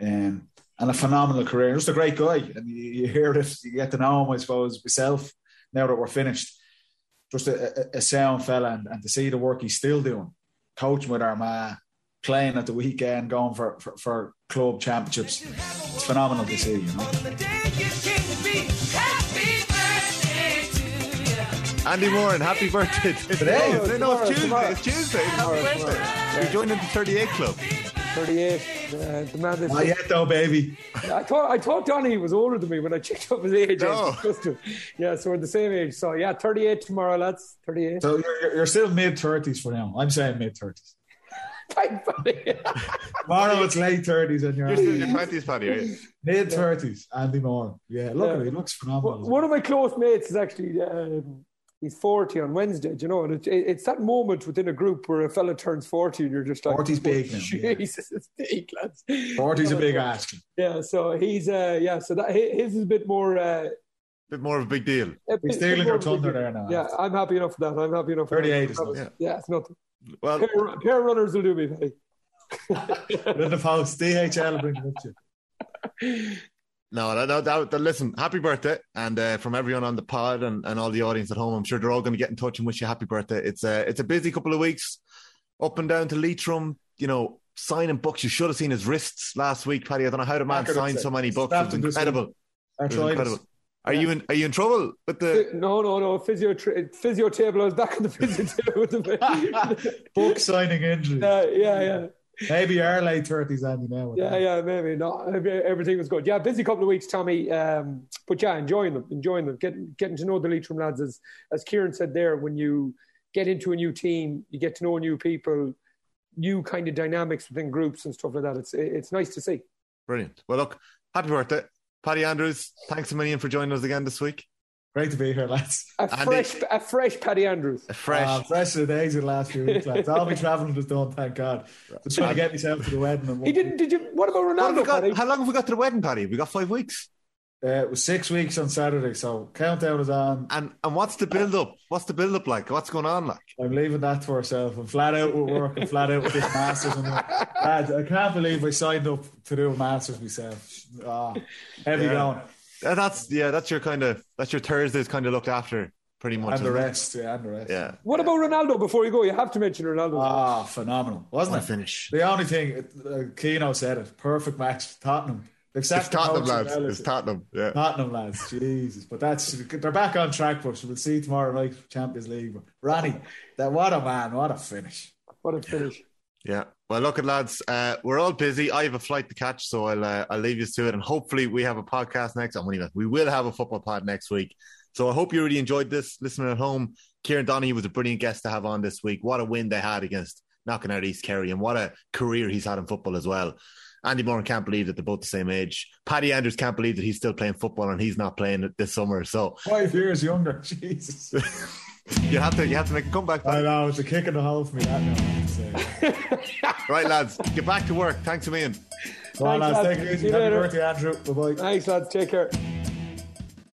Um, and a phenomenal career. Just a great guy. And you, you hear it, you get to know him, I suppose, myself, now that we're finished. Just a, a, a sound fella and, and to see the work he's still doing, coaching with Armagh, playing at the weekend, going for, for, for club championships. It's phenomenal to see, you know. Andy Moore, and happy birthday Today? No, no, it's Tuesday. Tomorrow. It's Tuesday. Happy birthday. You're joining the 38 club. 38. Uh, the man is. Not yet though, baby. I thought I thought Donny was older than me when I checked up his age. No. [LAUGHS] was. Yeah, so we're the same age. So yeah, 38 tomorrow, lads. 38. So you're, you're- you're still mid 30s for now. I'm saying mid 30s. [LAUGHS] Thanks, buddy. Tomorrow it's late 30s and you're You're still in your [LAUGHS] 20s, Paddy, are you? mid 30s. Andy Moore. Yeah, look at Yeah. him. He looks phenomenal. One of my close mates is actually um, he's 40 on Wednesday. Do you know? And it, it, it's that moment within a group where a fella turns 40 and you're just like, 40's big now, yeah. Jesus, it's big, lads. 40's a [LAUGHS] big ask. Yeah, so he's uh, yeah, so that his is a bit more. Uh, bit more of a big deal. a bit- He's bit stealing more your of a big thunder there now. Yeah, I'm happy enough for that. I'm happy enough. 38 that. is nothing. Yeah, it's nothing. Well, Pair, pair runners will do me. Buddy. [LAUGHS] In the post, DHL will bring it up to you. [LAUGHS] No, no, no, that, that- listen, happy birthday. And uh, from everyone on the pod and, and all the audience at home, I'm sure they're all going to get in touch and wish you a happy birthday. It's a, it's a busy couple of weeks up and down to Leitrim, you know, signing books. You should have seen his wrists last week, Paddy. I don't know how the man signed so many books. It Snapped was him this incredible. It incredible. Are you in? Are you in trouble with the? No, no, no. Physio, tra- physio table. I was back on the physio [LAUGHS] table with the. [LAUGHS] Book signing injury. yeah, yeah, yeah. Maybe our late 30s, Andy, now. Yeah, yeah, maybe. not. everything was good. Yeah, busy couple of weeks, Tommy. Um, but yeah, enjoying them, enjoying them, getting getting to know the Leitrim lads. As as Kieran said there, when you get into a new team, you get to know new people, new kind of dynamics within groups and stuff like that. It's it's nice to see. Brilliant. Well, look, happy birthday, Paddy Andrews. Thanks a million for joining us again this week. Great to be here, lads. A Andy- fresh, a fresh Paddy Andrews. A fresh. Uh, fresh to the days of the last few weeks, lads. All my [LAUGHS] travelling was done, thank God. Just trying to get myself to the wedding. And He didn't. Did you? What about What Ronaldo? got? Paddy? How long have we got to the wedding, Paddy? We got five weeks. Uh, it was six weeks on Saturday, so countdown is on. And and what's the build up? What's the build up like? What's going on like? I'm leaving that to ourselves. I'm flat out with work and flat out with this masters. And [LAUGHS] lads, I can't believe I signed up to do a masters myself. Ah, heavy Yeah. going. That's yeah, that's your kind of that's your Thursdays kind of looked after pretty much. And the isn't it? rest, yeah, and the rest. Yeah. What about Ronaldo? Before you go, you have to mention Ronaldo. Ah, phenomenal, wasn't What a it? finish. The only thing, uh, Keno said it. Perfect match. Tottenham. They've It's sacked the Tottenham coach lads. as It's is it? Tottenham. Yeah. Tottenham lads, Jesus! But that's they're back on track. But we'll see tomorrow night Champions League. But Ronnie, that what a man, what a finish! What a finish. Yeah. Well, look at lads. Uh, we're all busy. I have a flight to catch, so I'll uh, I'll leave you to it, and hopefully we have a podcast next. I'm we will have a football pod next week. So I hope you really enjoyed this. Listening at home, Kieran Donaghy was a brilliant guest to have on this week. What a win they had against knocking out East Kerry, and what a career he's had in football as well. Andy Moran can't believe that they're both the same age. Paddy Andrews can't believe that he's still playing football and he's not playing it this summer. So Five years younger, [LAUGHS] Jesus! [LAUGHS] you have to you have to make a comeback. I Paddy. know it's a kick in the hole for me. That now, I have to say. Right, lads, get back to work. Thanks a million. Well, Thanks, lads, lads. take it See you Happy later. birthday, Andrew. Bye bye. Thanks, lads. Take care.